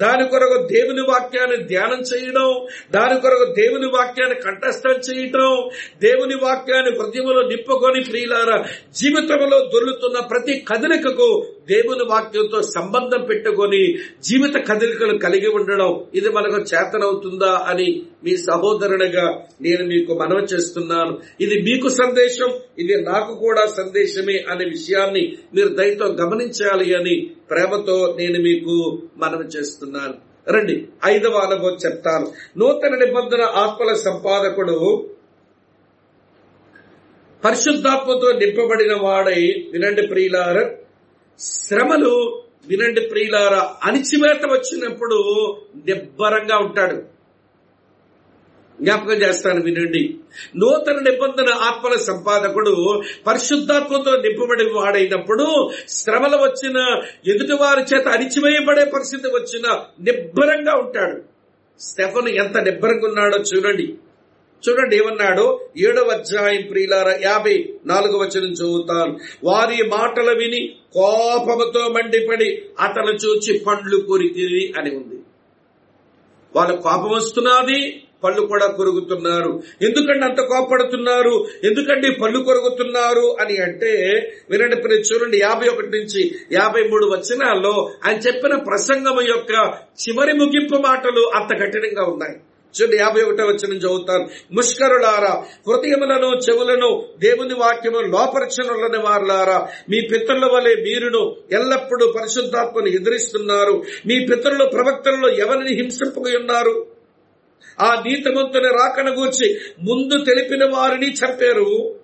దాని కొరకు దేవుని వాక్యాన్ని ధ్యానం చేయడం దాని కొరకు దేవుని వాక్యాన్ని కంఠస్థం చేయటం దేవుని వాక్యాన్ని హృదయంలో నిప్పుకొని ప్రియులారా జీవితంలో దొర్లుతున్న ప్రతి కదలికకు దేవుని వాక్యంతో సంబంధం పెట్టుకొని జీవిత కదలికలు కలిగి ఉండడం ఇది మనకు చేతనవుతుందా అని మీ సహోదరునిగా నేను మీకు మనవి చేస్తున్నాను. ఇది మీకు సందేశం ఇది నాకు కూడా సందేశమే అనే విషయాన్ని మీరు దయతో గమనించాలి అని ప్రేమతో నేను మీకు మనవి చేస్తున్నాను. రండి ఐదవ అనుభవం చెప్తాను. నూతన నిబంధన ఆత్మల సంపాదకుడు పరిశుద్ధాత్మతో నింపబడిన వాడై వినండి ప్రియులార శ్రమలు వినండి ప్రియులారా అణిచివేత వచ్చినప్పుడు నిబ్బరంగా ఉంటాడు. జ్ఞాపకం చేస్తాను వినండి. నూతన నిబంధన ఆత్మల సంపాదకుడు పరిశుద్ధాత్మతో నింపబడి వాడైనప్పుడు శ్రమలు వచ్చిన ఎదుటివారి చేత అణిచివేయబడే పరిస్థితి వచ్చిన నిబ్బరంగా ఉంటాడు. స్టెఫన్ ఎంత నిబ్బరంగా ఉన్నాడో చూడండి. చూడండి ఏమన్నాడు? ఏడవ అధ్యాయం ప్రియులార యాభై నాలుగు వచనం చదువుతాను. వారి మాటలు విని కోపముతో మండిపడి అతను చూచి పండ్లు కొరికిరి అని ఉంది. వాళ్ళ కోపం వస్తున్నది పళ్ళు కూడా కొరుగుతున్నారు ఎందుకంటే అంత కోపడుతున్నారు? ఎందుకంటే పళ్ళు కొరుగుతున్నారు అని అంటే వినండి ప్రతి చూడండి యాభై ఒకటి నుంచి యాభై మూడు వచనాల్లో ఆయన చెప్పిన ప్రసంగం యొక్క చివరి ముగింపు మాటలు అంత కఠినంగా ఉన్నాయి. చూడండి యాభై ఒకటో వచ్చిన చదువుతాను. ముష్కరులారా హృదయములను చెవులను దేవుని వాక్యము లోపరచనులని వారులారా మీ పితరుల వలె మీరును ఎల్లప్పుడూ పరిశుద్ధాత్మను ఎదిరిస్తున్నారు. మీ పితరులు ప్రవక్తలలో ఎవరిని హింసింపగా ఉన్నారు? ఆ నీతిమంతుని రాకనగూర్చి ముందు తెలిపిన వారిని చంపారు.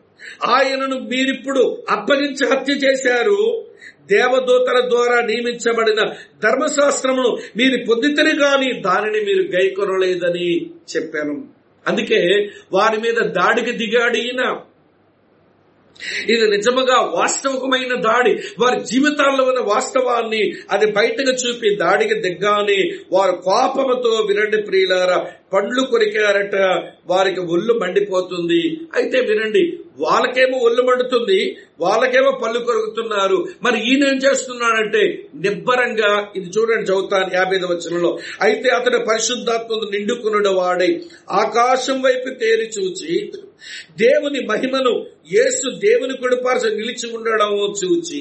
ఆయనను మీరిప్పుడు అప్పగించి హత్య చేశారు. దేవదూతల ద్వారా నియమించబడిన ధర్మశాస్త్రమును మీరు పొందితని గాని దానిని మీరు గైకొనలేదని చెప్పాను. అందుకే వారి మీద దాడికి దిగాడు ఈయన. ఇది నిజముగా వాస్తవకమైన దాడి. వారి జీవితాల్లో ఉన్న వాస్తవాన్ని అది బయటకు చూపి దాడికి దిగ్గాని వారు కోపముతో వినండి ప్రియులారా పండ్లు కొరికారట వారికి ఒళ్ళు మండిపోతుంది. అయితే వినండి వాళ్ళకేమో ఒళ్ళు మండుతుంది వాళ్ళకేమో పళ్ళు కొరుకుతున్నారు. మరి ఈయన ఏం చేస్తున్నాడంటే నిబ్బరంగా ఇది చూడండి చదువుతాను యాభై వచనంలో అయితే అతడు పరిశుద్ధాత్మను నిండుకునుడు వాడై ఆకాశం వైపు తేరి చూచి దేవుని మహిమను యేసు దేవుని కొడుపార్చ నిలిచి ఉండడం చూచి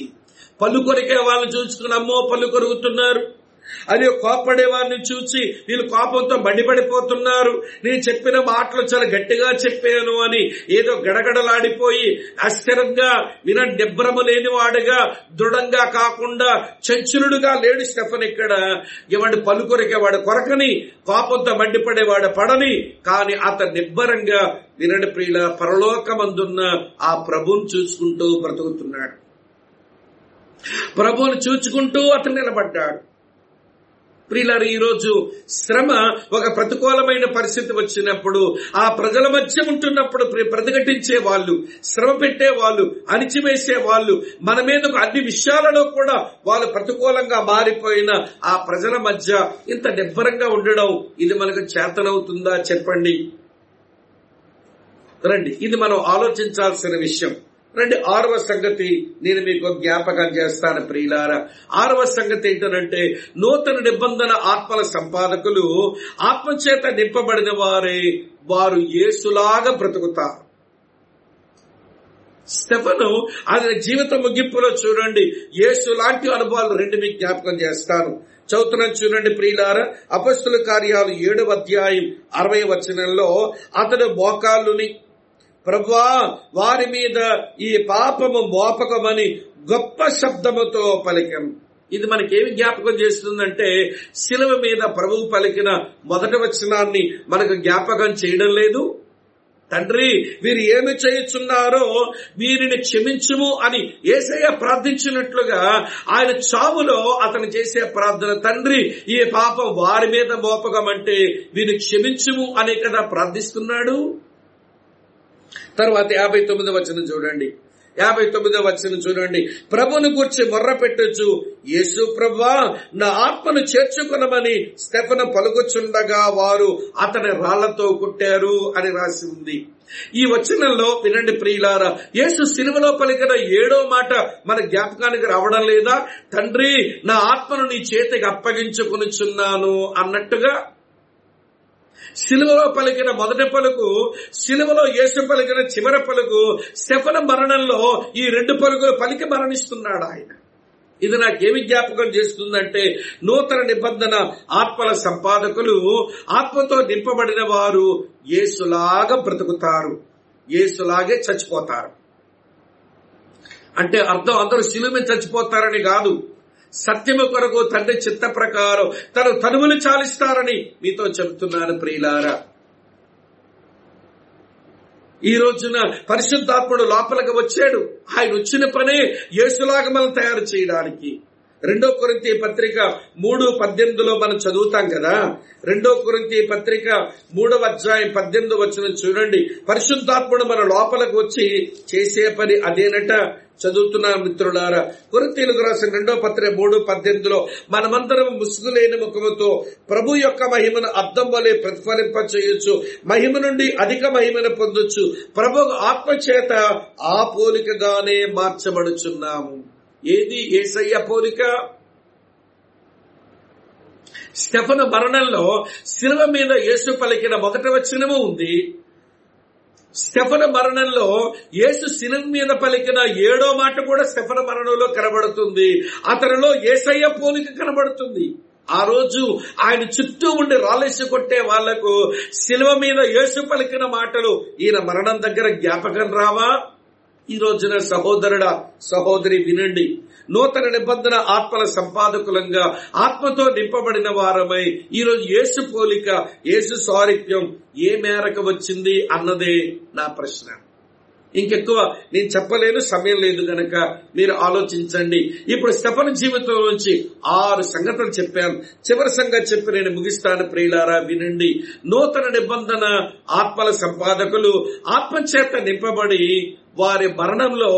పళ్ళు కొరికే వాళ్ళని చూసుకుని అమ్మో పళ్ళు కొరుకుతున్నారు. అని కోపడే వారిని చూసి వీళ్ళు కోపంతో మండిపడిపోతున్నారు. నేను చెప్పిన మాటలు చాలా గట్టిగా చెప్పాను అని ఏదో గడగడలాడిపోయి అస్థిరంగా విన నిబ్రమ లేని వాడుగా దృఢంగా కాకుండా చంచులుడుగా లేడు స్టెఫన్ ఇక్కడ. ఇవాడి పలుకొరికే వాడు కొరకని కోపంతో మండిపడేవాడు పడని కానీ అతను నిబ్బరంగా వినడి ప్రియుల పరలోకమందున్న ఆ ప్రభుని చూసుకుంటూ బ్రతుకుతున్నాడు. ప్రభుని చూచుకుంటూ అతను నిలబడ్డాడు. ప్రియులారు ఈ రోజు శ్రమ ఒక ప్రతికూలమైన పరిస్థితి వచ్చినప్పుడు ఆ ప్రజల మధ్య ఉంటున్నప్పుడు ప్రతిఘటించే వాళ్ళు శ్రమ పెట్టే వాళ్ళు అణిచివేసే వాళ్ళు మన మీద అన్ని విషయాలలో కూడా వాళ్ళు ప్రతికూలంగా మారిపోయిన ఆ ప్రజల మధ్య ఇంత నిబ్బరంగా ఉండడం ఇది మనకు చేతనవుతుందా చెప్పండి? రండి ఇది మనం ఆలోచించాల్సిన విషయం. రండి ఆరవ సంగతి నేను మీకు జ్ఞాపకం చేస్తాను ప్రియులారా. ఆరవ సంగతి ఏంటంటే నూతన నిబంధన ఆత్మల సంపాదకులు ఆత్మచేత నింపబడిన వారే వారు ఏసులాగా బ్రతుకుతారు. స్టెఫను ఆయన జీవిత ముగింపులో చూడండి యేసు లాంటి అనుభవాలు రెండు మీకు జ్ఞాపకం చేస్తాను. చదువుతున్నాను చూడండి ప్రియులార అపస్తుల కార్యాలు ఏడవ అధ్యాయం అరవై వచనంలో అతడు మోకాళ్ళుని ప్రభువా వారి మీద ఈ పాపము మోపకమని గొప్ప శబ్దముతో పలికం. ఇది మనకేమి జ్ఞాపకం చేస్తుందంటే శిలువ మీద ప్రభువు పలికిన మొదటి వచనాన్ని మనకు జ్ఞాపకం చేయడం లేదు. తండ్రి వీరు ఏమి చేయుచున్నారో వీరిని క్షమించుము అని ఏసయ్య ప్రార్థించినట్లుగా ఆయన చావులో అతను చేసే ప్రార్థన తండ్రి ఈ పాపం వారి మీద మోపకమంటే వీరిని క్షమించుము అనే కదా ప్రార్థిస్తున్నాడు. తర్వాత యాభై తొమ్మిది వచనం చూడండి. యాభై తొమ్మిదో వచనం చూడండి. ప్రభుని గుర్చి మొర్ర పెట్టొచ్చు. యేసు ప్రభా నా ఆత్మను చేర్చుకునమని స్టెఫన పలుకుచుండగా వారు అతని రాళ్ళతో కుట్టారు అని రాసి ఉంది. ఈ వచనంలో వినండి ప్రియులారా యేసు సిలువలో పలికిన ఏడో మాట మన జ్ఞాపకానికి రావడం లేదా? తండ్రి నా ఆత్మను నీ చేతికి అప్పగించుకునిచున్నాను అన్నట్టుగా సిలువలో పలికిన మొదటి పలుకు సిలువలో యేసు పలికిన చివరి పలుకు శపన మరణంలో ఈ రెండు పలుకులు పలికి మరణిస్తున్నాడు ఆయన. ఇది నాకేమి జ్ఞాపకం చేస్తుందంటే నూతన నిబంధన ఆత్మల సంపాదకులు ఆత్మతో నింపబడిన వారు యేసులాగా బ్రతుకుతారు. యేసులాగే చచ్చిపోతారు. అంటే అర్థం అందరూ శిలువ చచ్చిపోతారని కాదు. సత్యము కొరకు తండ్రి చిత్త ప్రకారం తను తనువులు చాలిస్తారని మీతో చెబుతున్నాను ప్రియులారా. ఈ రోజున పరిశుద్ధాత్ముడు లోపలికి వచ్చాడు. ఆయన వచ్చిన పనే యేసులాగా మనం తయారు చేయడానికి. రెండో కొరింతి పత్రిక మూడు పద్దెనిమిదిలో మనం చదువుతాం కదా. రెండో కొరింతి పత్రిక మూడవ అధ్యాయం పద్దెనిమిది వచ్చిన చూడండి. పరిశుద్ధాత్ముడు మన లోపలకు వచ్చి చేసే పని అదేనట? చదువుతున్నారు మిత్రులారా. కొరింతీలకు రాసిన రెండో పత్రిక మూడు పద్దెనిమిదిలో మనమందరం ముసుగులేని ముఖముతో ప్రభు యొక్క మహిమను అర్థం వలె ప్రతిఫలింప చేయొచ్చు మహిమ నుండి అధిక మహిమను పొందొచ్చు. ప్రభు ఆత్మ చేత ఆ పోలికగానే మార్చబడుచున్నాము. ఏది ఏసయ్య పోలిక? స్టెఫన మరణంలో శిలువ మీద యేసు పలికిన మొదటి వచనము ఉంది. స్టెఫన మరణంలో యేసు శిలం మీద పలికిన ఏడో మాట కూడా స్టెఫన మరణంలో కనబడుతుంది. అతనిలో ఏసయ్య పోలిక కనబడుతుంది. ఆ రోజు ఆయన చుట్టూ ఉండి రాలేసి కొట్టే వాళ్ళకు శిలువ మీద యేసు పలికిన మాటలు ఈయన మరణం దగ్గర జ్ఞాపకం రావా? ఈ రోజున సహోదరుడ సహోదరి వినండి. నూతన నిబంధన ఆత్మల సంపాదకులంగా ఆత్మతో నింపబడిన వారమై ఈరోజు యేసు పోలిక యేసు సారిత్యం ఏ మేరకు వచ్చింది అన్నదే నా ప్రశ్న. ఇంకెక్కువ నేను చెప్పలేను సమయం లేదు గనక మీరు ఆలోచించండి. ఇప్పుడు స్టఫన్ జీవితం నుంచి ఆరు సంగతులు చెప్పాను చివరి సంగతి చెప్పి నేను ముగిస్తాను ప్రియులారా వినండి. నూతన నిబంధన ఆత్మల సంపాదకులు ఆత్మచేత నింపబడి వారి మరణంలో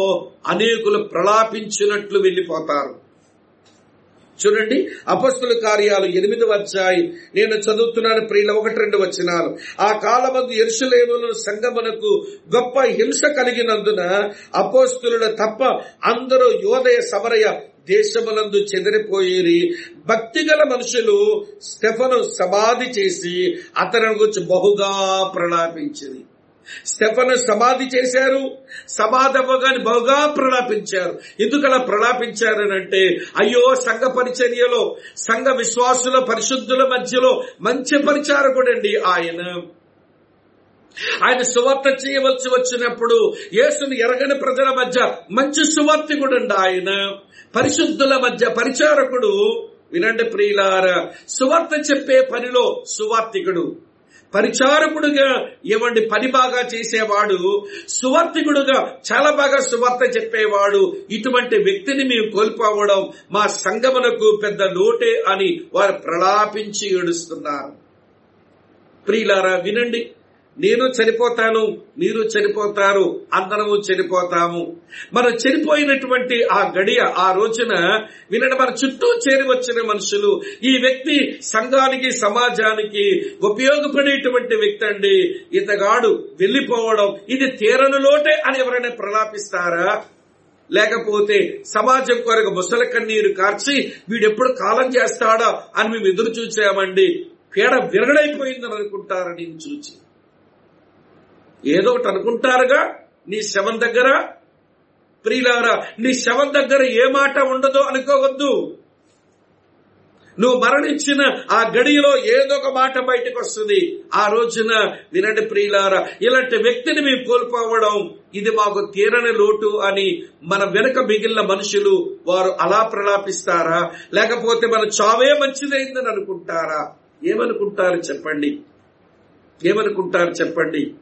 అనేకులు ప్రలాపించినట్లు వెళ్ళిపోతారు చూడండి అపస్తుల కార్యాలు ఎనిమిది వచ్చాయి నేను చదువుతున్నాను ప్రియుల ఒకటి రెండు వచ్చినారు ఆ కాలమందు ఎరుసలేములు సంగమునకు గొప్ప హింస కలిగినందున అపోస్తులుడు తప్ప అందరూ యోదయ సమరయ దేశములందు చెదిరిపోయేరి. భక్తిగల మనుషులు స్టెఫను సమాధి చేసి అతని గురించి బహుగా ప్రణాపించింది స్టెఫను సమాధి చేశారు. సమాధి అవ్వగాని బాగా ప్రలాపించారు. ఎందుకలా ప్రలాపించారనంటే అయ్యో సంఘ పరిచర్యలో సంఘ విశ్వాసుల పరిశుద్ధుల మధ్యలో మంచి పరిచారకుడండి ఆయన. ఆయన సువార్త చేయవలసి వచ్చినప్పుడు యేసుని ఎరగని ప్రజల మధ్య మంచి సువార్తికుడండి ఆయన. పరిశుద్ధుల మధ్య పరిచారకుడు. వినండి ప్రియులార సువార్త చెప్పే పనిలో సువార్తికుడు. పరిచారకుడుగా ఏమండి పని బాగా చేసేవాడు సువర్తికుడుగా చాలా బాగా సువార్త చెప్పేవాడు. ఇటువంటి వ్యక్తిని మేము కోల్పోవడం మా సంగమునకు పెద్ద లోటే అని వారు ప్రలాపించి ఏడుస్తున్నారు. ప్రియులారా వినండి. నేను చనిపోతాను మీరు చనిపోతారు అందరము చనిపోతాము. మనం చనిపోయినటువంటి ఆ గడియ ఆ రోజున వినడం మన చుట్టూ చేరి వచ్చిన మనుషులు ఈ వ్యక్తి సంఘానికి సమాజానికి ఉపయోగపడేటువంటి వ్యక్తి అండి. ఇతగాడు వెళ్ళిపోవడం ఇది తీరను లోటే అని ఎవరైనా ప్రలాపిస్తారా? లేకపోతే సమాజం కొరకు ముసలి కన్నీరు కార్చి వీడెప్పుడు కాలం చేస్తాడా అని మేము ఎదురు చూసామండి పీడ విరగడైపోయిందని అనుకుంటారని నేను చూచి? ఏదో ఒకటి అనుకుంటారుగా నీ శవం దగ్గర. ప్రియులారా నీ శవం దగ్గర ఏ మాట ఉండదో అనుకోవద్దు. నువ్వు మరణించిన ఆ గడిలో ఏదో ఒక మాట బయటకు వస్తుంది. ఆ రోజున వినండి ప్రియులారా ఇలాంటి వ్యక్తిని మేము కోల్పోవడం ఇది మాకు తీరని లోటు అని మన వెనుక మిగిలిన మనుషులు వారు అలా ప్రలాపిస్తారా? లేకపోతే మన చావే మంచిదైందని అనుకుంటారా? ఏమనుకుంటారు చెప్పండి. ఏమనుకుంటారు చెప్పండి?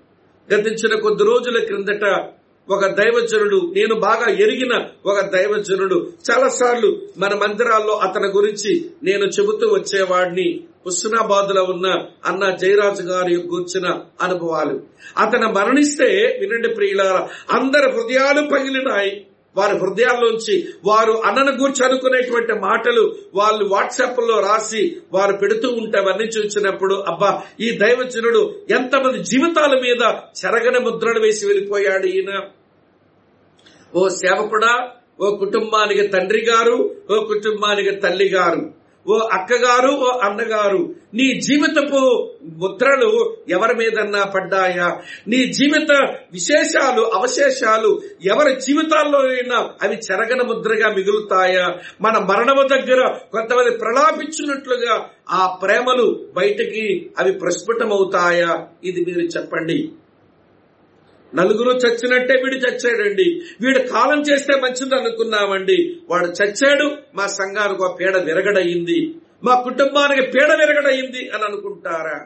గతించిన కొద్ది రోజుల క్రిందట ఒక దైవజనుడు నేను బాగా ఎరిగిన ఒక దైవజనుడు. చాలా సార్లు మన మందిరాల్లో అతని గురించి నేను చెబుతూ వచ్చేవాడిని. హుస్నాబాద్లో ఉన్న అన్న జయరాజు గారి గురించిన అనుభవాలు. అతను మరణిస్తే వినండి ప్రియుల అందరి హృదయాలు పగిలినాయి. వారి హృదయాల్లోంచి వారు అన్నను గూర్చి అనుకునేటువంటి మాటలు వాళ్ళు వాట్సాప్లో రాసి వారు పెడుతూ ఉంటే అవన్నీ చూసినప్పుడు అబ్బా ఈ దైవజనుడు ఎంతమంది జీవితాల మీద చెరగని ముద్రను వేసి వెళ్ళిపోయాడు ఈయన. ఓ సేవకుడా ఓ కుటుంబానికి తండ్రి గారు ఓ కుటుంబానికి తల్లి గారు. ఓ అక్కగారు ఓ అన్నగారు నీ జీవితపు ముద్రలు ఎవరి మీదన్నా పడ్డాయా? నీ జీవిత విశేషాలు అవశేషాలు ఎవరి జీవితాల్లో అయినా అవి చెరగన ముద్రగా మిగులుతాయా? మన మరణము దగ్గర కొంతమంది ప్రలాపించినట్లుగా ఆ ప్రేమలు బయటికి అవి ప్రస్ఫుటమవుతాయా? ఇది మీరు చెప్పండి. నలుగురు చచ్చినట్టే వీడు చచ్చాడండి. వీడు కాలం చేస్తే మంచిది అనుకున్నామండి వాడు చచ్చాడు మా సంఘానికి ఒక పీడ విరగడయింది. మా కుటుంబానికి పీడ విరగడయింది అని అనుకుంటారా?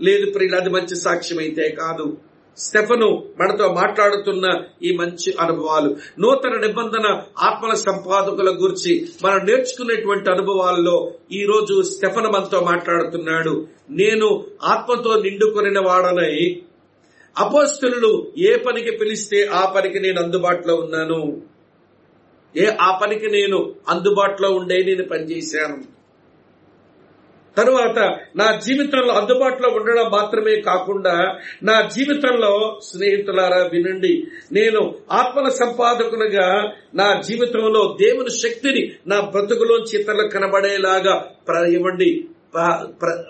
లేదు ప్రియులు అది మంచి సాక్ష్యం అయితే కాదు. స్టెఫను మనతో మాట్లాడుతున్న ఈ మంచి అనుభవాలు నూతన నిబంధన ఆత్మల సంపాదకుల గురించి మనం నేర్చుకునేటువంటి అనుభవాల్లో ఈ రోజు స్టెఫను మనతో మాట్లాడుతున్నాడు. నేను ఆత్మతో నిండుకొనిన వాడనై అపోస్తులు ఏ పనికి పిలిస్తే ఆ పనికి నేను అందుబాటులో ఉన్నాను? ఏ ఆ పనికి నేను అందుబాటులో ఉండే నేను పనిచేశాను? తరువాత నా జీవితంలో అందుబాటులో ఉండడం మాత్రమే కాకుండా నా జీవితంలో స్నేహితులారా వినండి నేను ఆత్మల సంపాదకునిగా నా జీవితంలో దేవుని శక్తిని నా బ్రతుకులోంచి ఇతరులకు కనబడేలాగా ప్ర- ఇవ్వండి.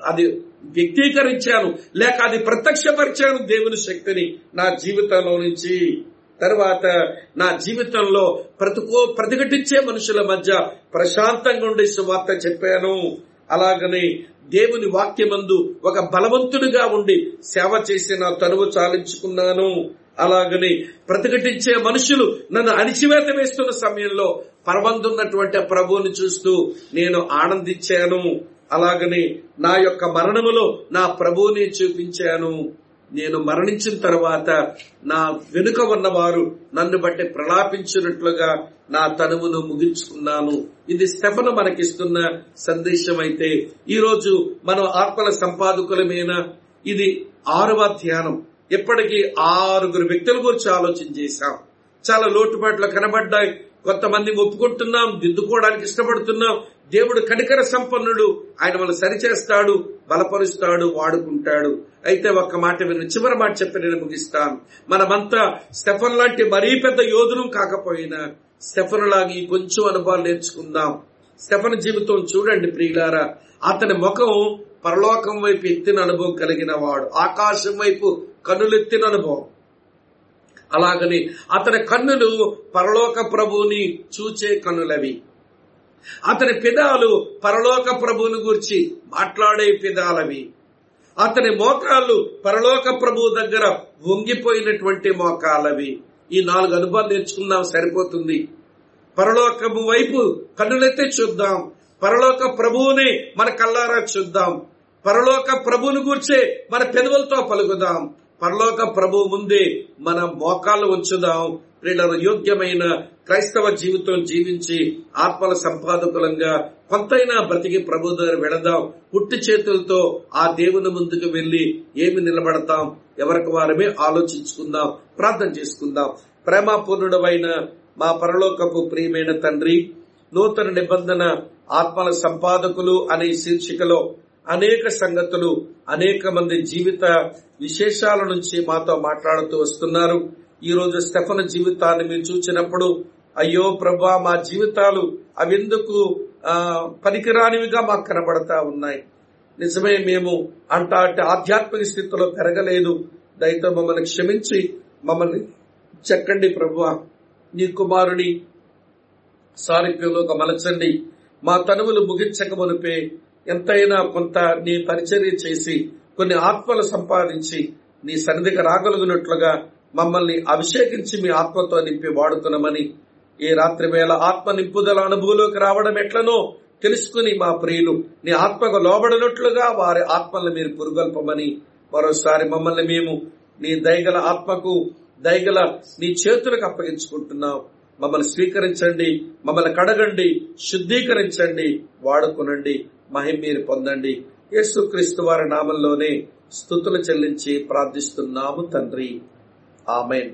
అది వ్యక్తీకరించాను. లేక అది ప్రత్యక్షపరిచాను దేవుని శక్తిని నా జీవితంలో నుంచి. తర్వాత నా జీవితంలో ప్రతికో ప్రతిఘటించే మనుషుల మధ్య ప్రశాంతంగా ఉండే సువార్త చెప్పాను. అలాగనే దేవుని వాక్యమందు ఒక బలవంతుడిగా ఉండి సేవ చేసి నా తనువు చాలించుకున్నాను. అలాగని ప్రతిఘటించే మనుషులు నన్ను అణిచివేత వేస్తున్న సమయంలో పరమందున్నటువంటి ప్రభువుని చూస్తూ నేను ఆనందించాను. అలాగని నా యొక్క మరణములో నా ప్రభువుని చూపించాను. నేను మరణించిన తర్వాత నా వెనుక ఉన్నవారు నన్ను బట్టి ప్రలాపించినట్లుగా నా తనువును ముగించుకున్నాను. ఇది స్టెఫను మనకిస్తున్న సందేశం అయితే ఈ రోజు మనం ఆత్మల సంపాదకులమైన ఇది ఆరవ ధ్యానం. ఇప్పటికీ ఆరుగురు వ్యక్తుల గురించి ఆలోచన చేశాం. చాలా లోటుపాట్లు కనబడ్డాయి. కొంతమంది ఒప్పుకుంటున్నాం దిద్దుకోవడానికి ఇష్టపడుతున్నాం. దేవుడు కనికర సంపన్నుడు. ఆయన మనం సరిచేస్తాడు బలపరుస్తాడు వాడుకుంటాడు. అయితే ఒక్క మాట విను చివరి మాట చెప్పి నేను ముగిస్తాను. మనమంతా స్టెఫన్ లాంటి మరీ పెద్ద యోధులు కాకపోయినా స్టెఫన్ లాగా ఈ కొంచెం అనుభవాలు నేర్చుకుందాం. స్టెఫన్ జీవితం చూడండి ప్రియులారా. అతని ముఖం పరలోకం వైపు ఎత్తిన అనుభవం కలిగిన వాడు. ఆకాశం వైపు కన్నులెత్తిన అనుభవం. అలాగని అతని కన్నులు పరలోక ప్రభువుని చూచే కన్నులవి. అతని పిదాలు పరలోక ప్రభువుని గురించి మాట్లాడే పిదాలవి అతని మోకాళ్ళు పరలోక ప్రభువు దగ్గర వంగిపోయినటువంటి మోకాలవి ఈ నాలుగు అనుభవాలు నేర్చుకుందాం సరిపోతుంది. పరలోకము వైపు కన్నులెత్తే చూద్దాం. పరలోక ప్రభువుని మన కల్లారా చూద్దాం. పరలోక ప్రభువుని గూర్చే మన పెదవులతో పలుకుదాం. పరలోక ప్రభు ముందే మన మోకాళ్ళు ఉంచుదాం. ప్రియుల యోగ్యమైన క్రైస్తవ జీవితం జీవించి ఆత్మల సంపాదకులంగా కొంతైనా బ్రతికి ప్రభు దగ్గర వెళదాం. పుట్టి చేతులతో ఆ దేవుని ముందుకు వెళ్ళి ఏమి నిలబడతాం? ఎవరికి వారమే ఆలోచించుకుందాం ప్రార్థన చేసుకుందాం. ప్రేమపూర్ణుడమైన మా పరలోకపు ప్రియమైన తండ్రి నూతన నిబంధన ఆత్మల సంపాదకులు అనే శీర్షికలో అనేక సంగతులు అనేక మంది జీవిత విశేషాల నుంచి మాతో మాట్లాడుతూ వస్తున్నారు. ఈ రోజు స్టెఫన్ జీవితాన్ని మీరు చూసినప్పుడు అయ్యో ప్రభా మా జీవితాలు అవెందుకు పనికిరానివిగా మాకు కనబడతా ఉన్నాయి. నిజమే మేము అంట ఆధ్యాత్మిక స్థితిలో పెరగలేదు. దయతో మమ్మల్ని క్షమించి మమ్మల్ని చెక్కండి ప్రభు. నీ కుమారుని సారూప్యంలో మలచండి. మా తనువులు ముగించక మునిపే ఎంతైనా కొంత నీ పరిచర్య చేసి కొన్ని ఆత్మలు సంపాదించి నీ సన్నిధికి రాగలుగునట్లుగా మమ్మల్ని అభిషేకించి మీ ఆత్మతో నింపి వాడుకునమని ఈ రాత్రి వేళ ఆత్మ నింపుదల అనుభవంలోకి రావడం ఎట్లనో తెలుసుకుని మా ప్రియులు నీ ఆత్మకు లోబడినట్లుగా వారి ఆత్మల్ని మీరు పురుగొల్పమని మరోసారి మమ్మల్ని మేము నీ దయగల ఆత్మకు దయగల నీ చేతులకు అప్పగించుకుంటున్నాం. మమ్మల్ని స్వీకరించండి మమ్మల్ని కడగండి శుద్ధీకరించండి వాడుకునండి మహిం మీరు పొందండి. యేసుక్రీస్తు వారి నామంలోనే స్థుతులు చెల్లించి ప్రార్థిస్తున్నాము తండ్రి. ఆమెన్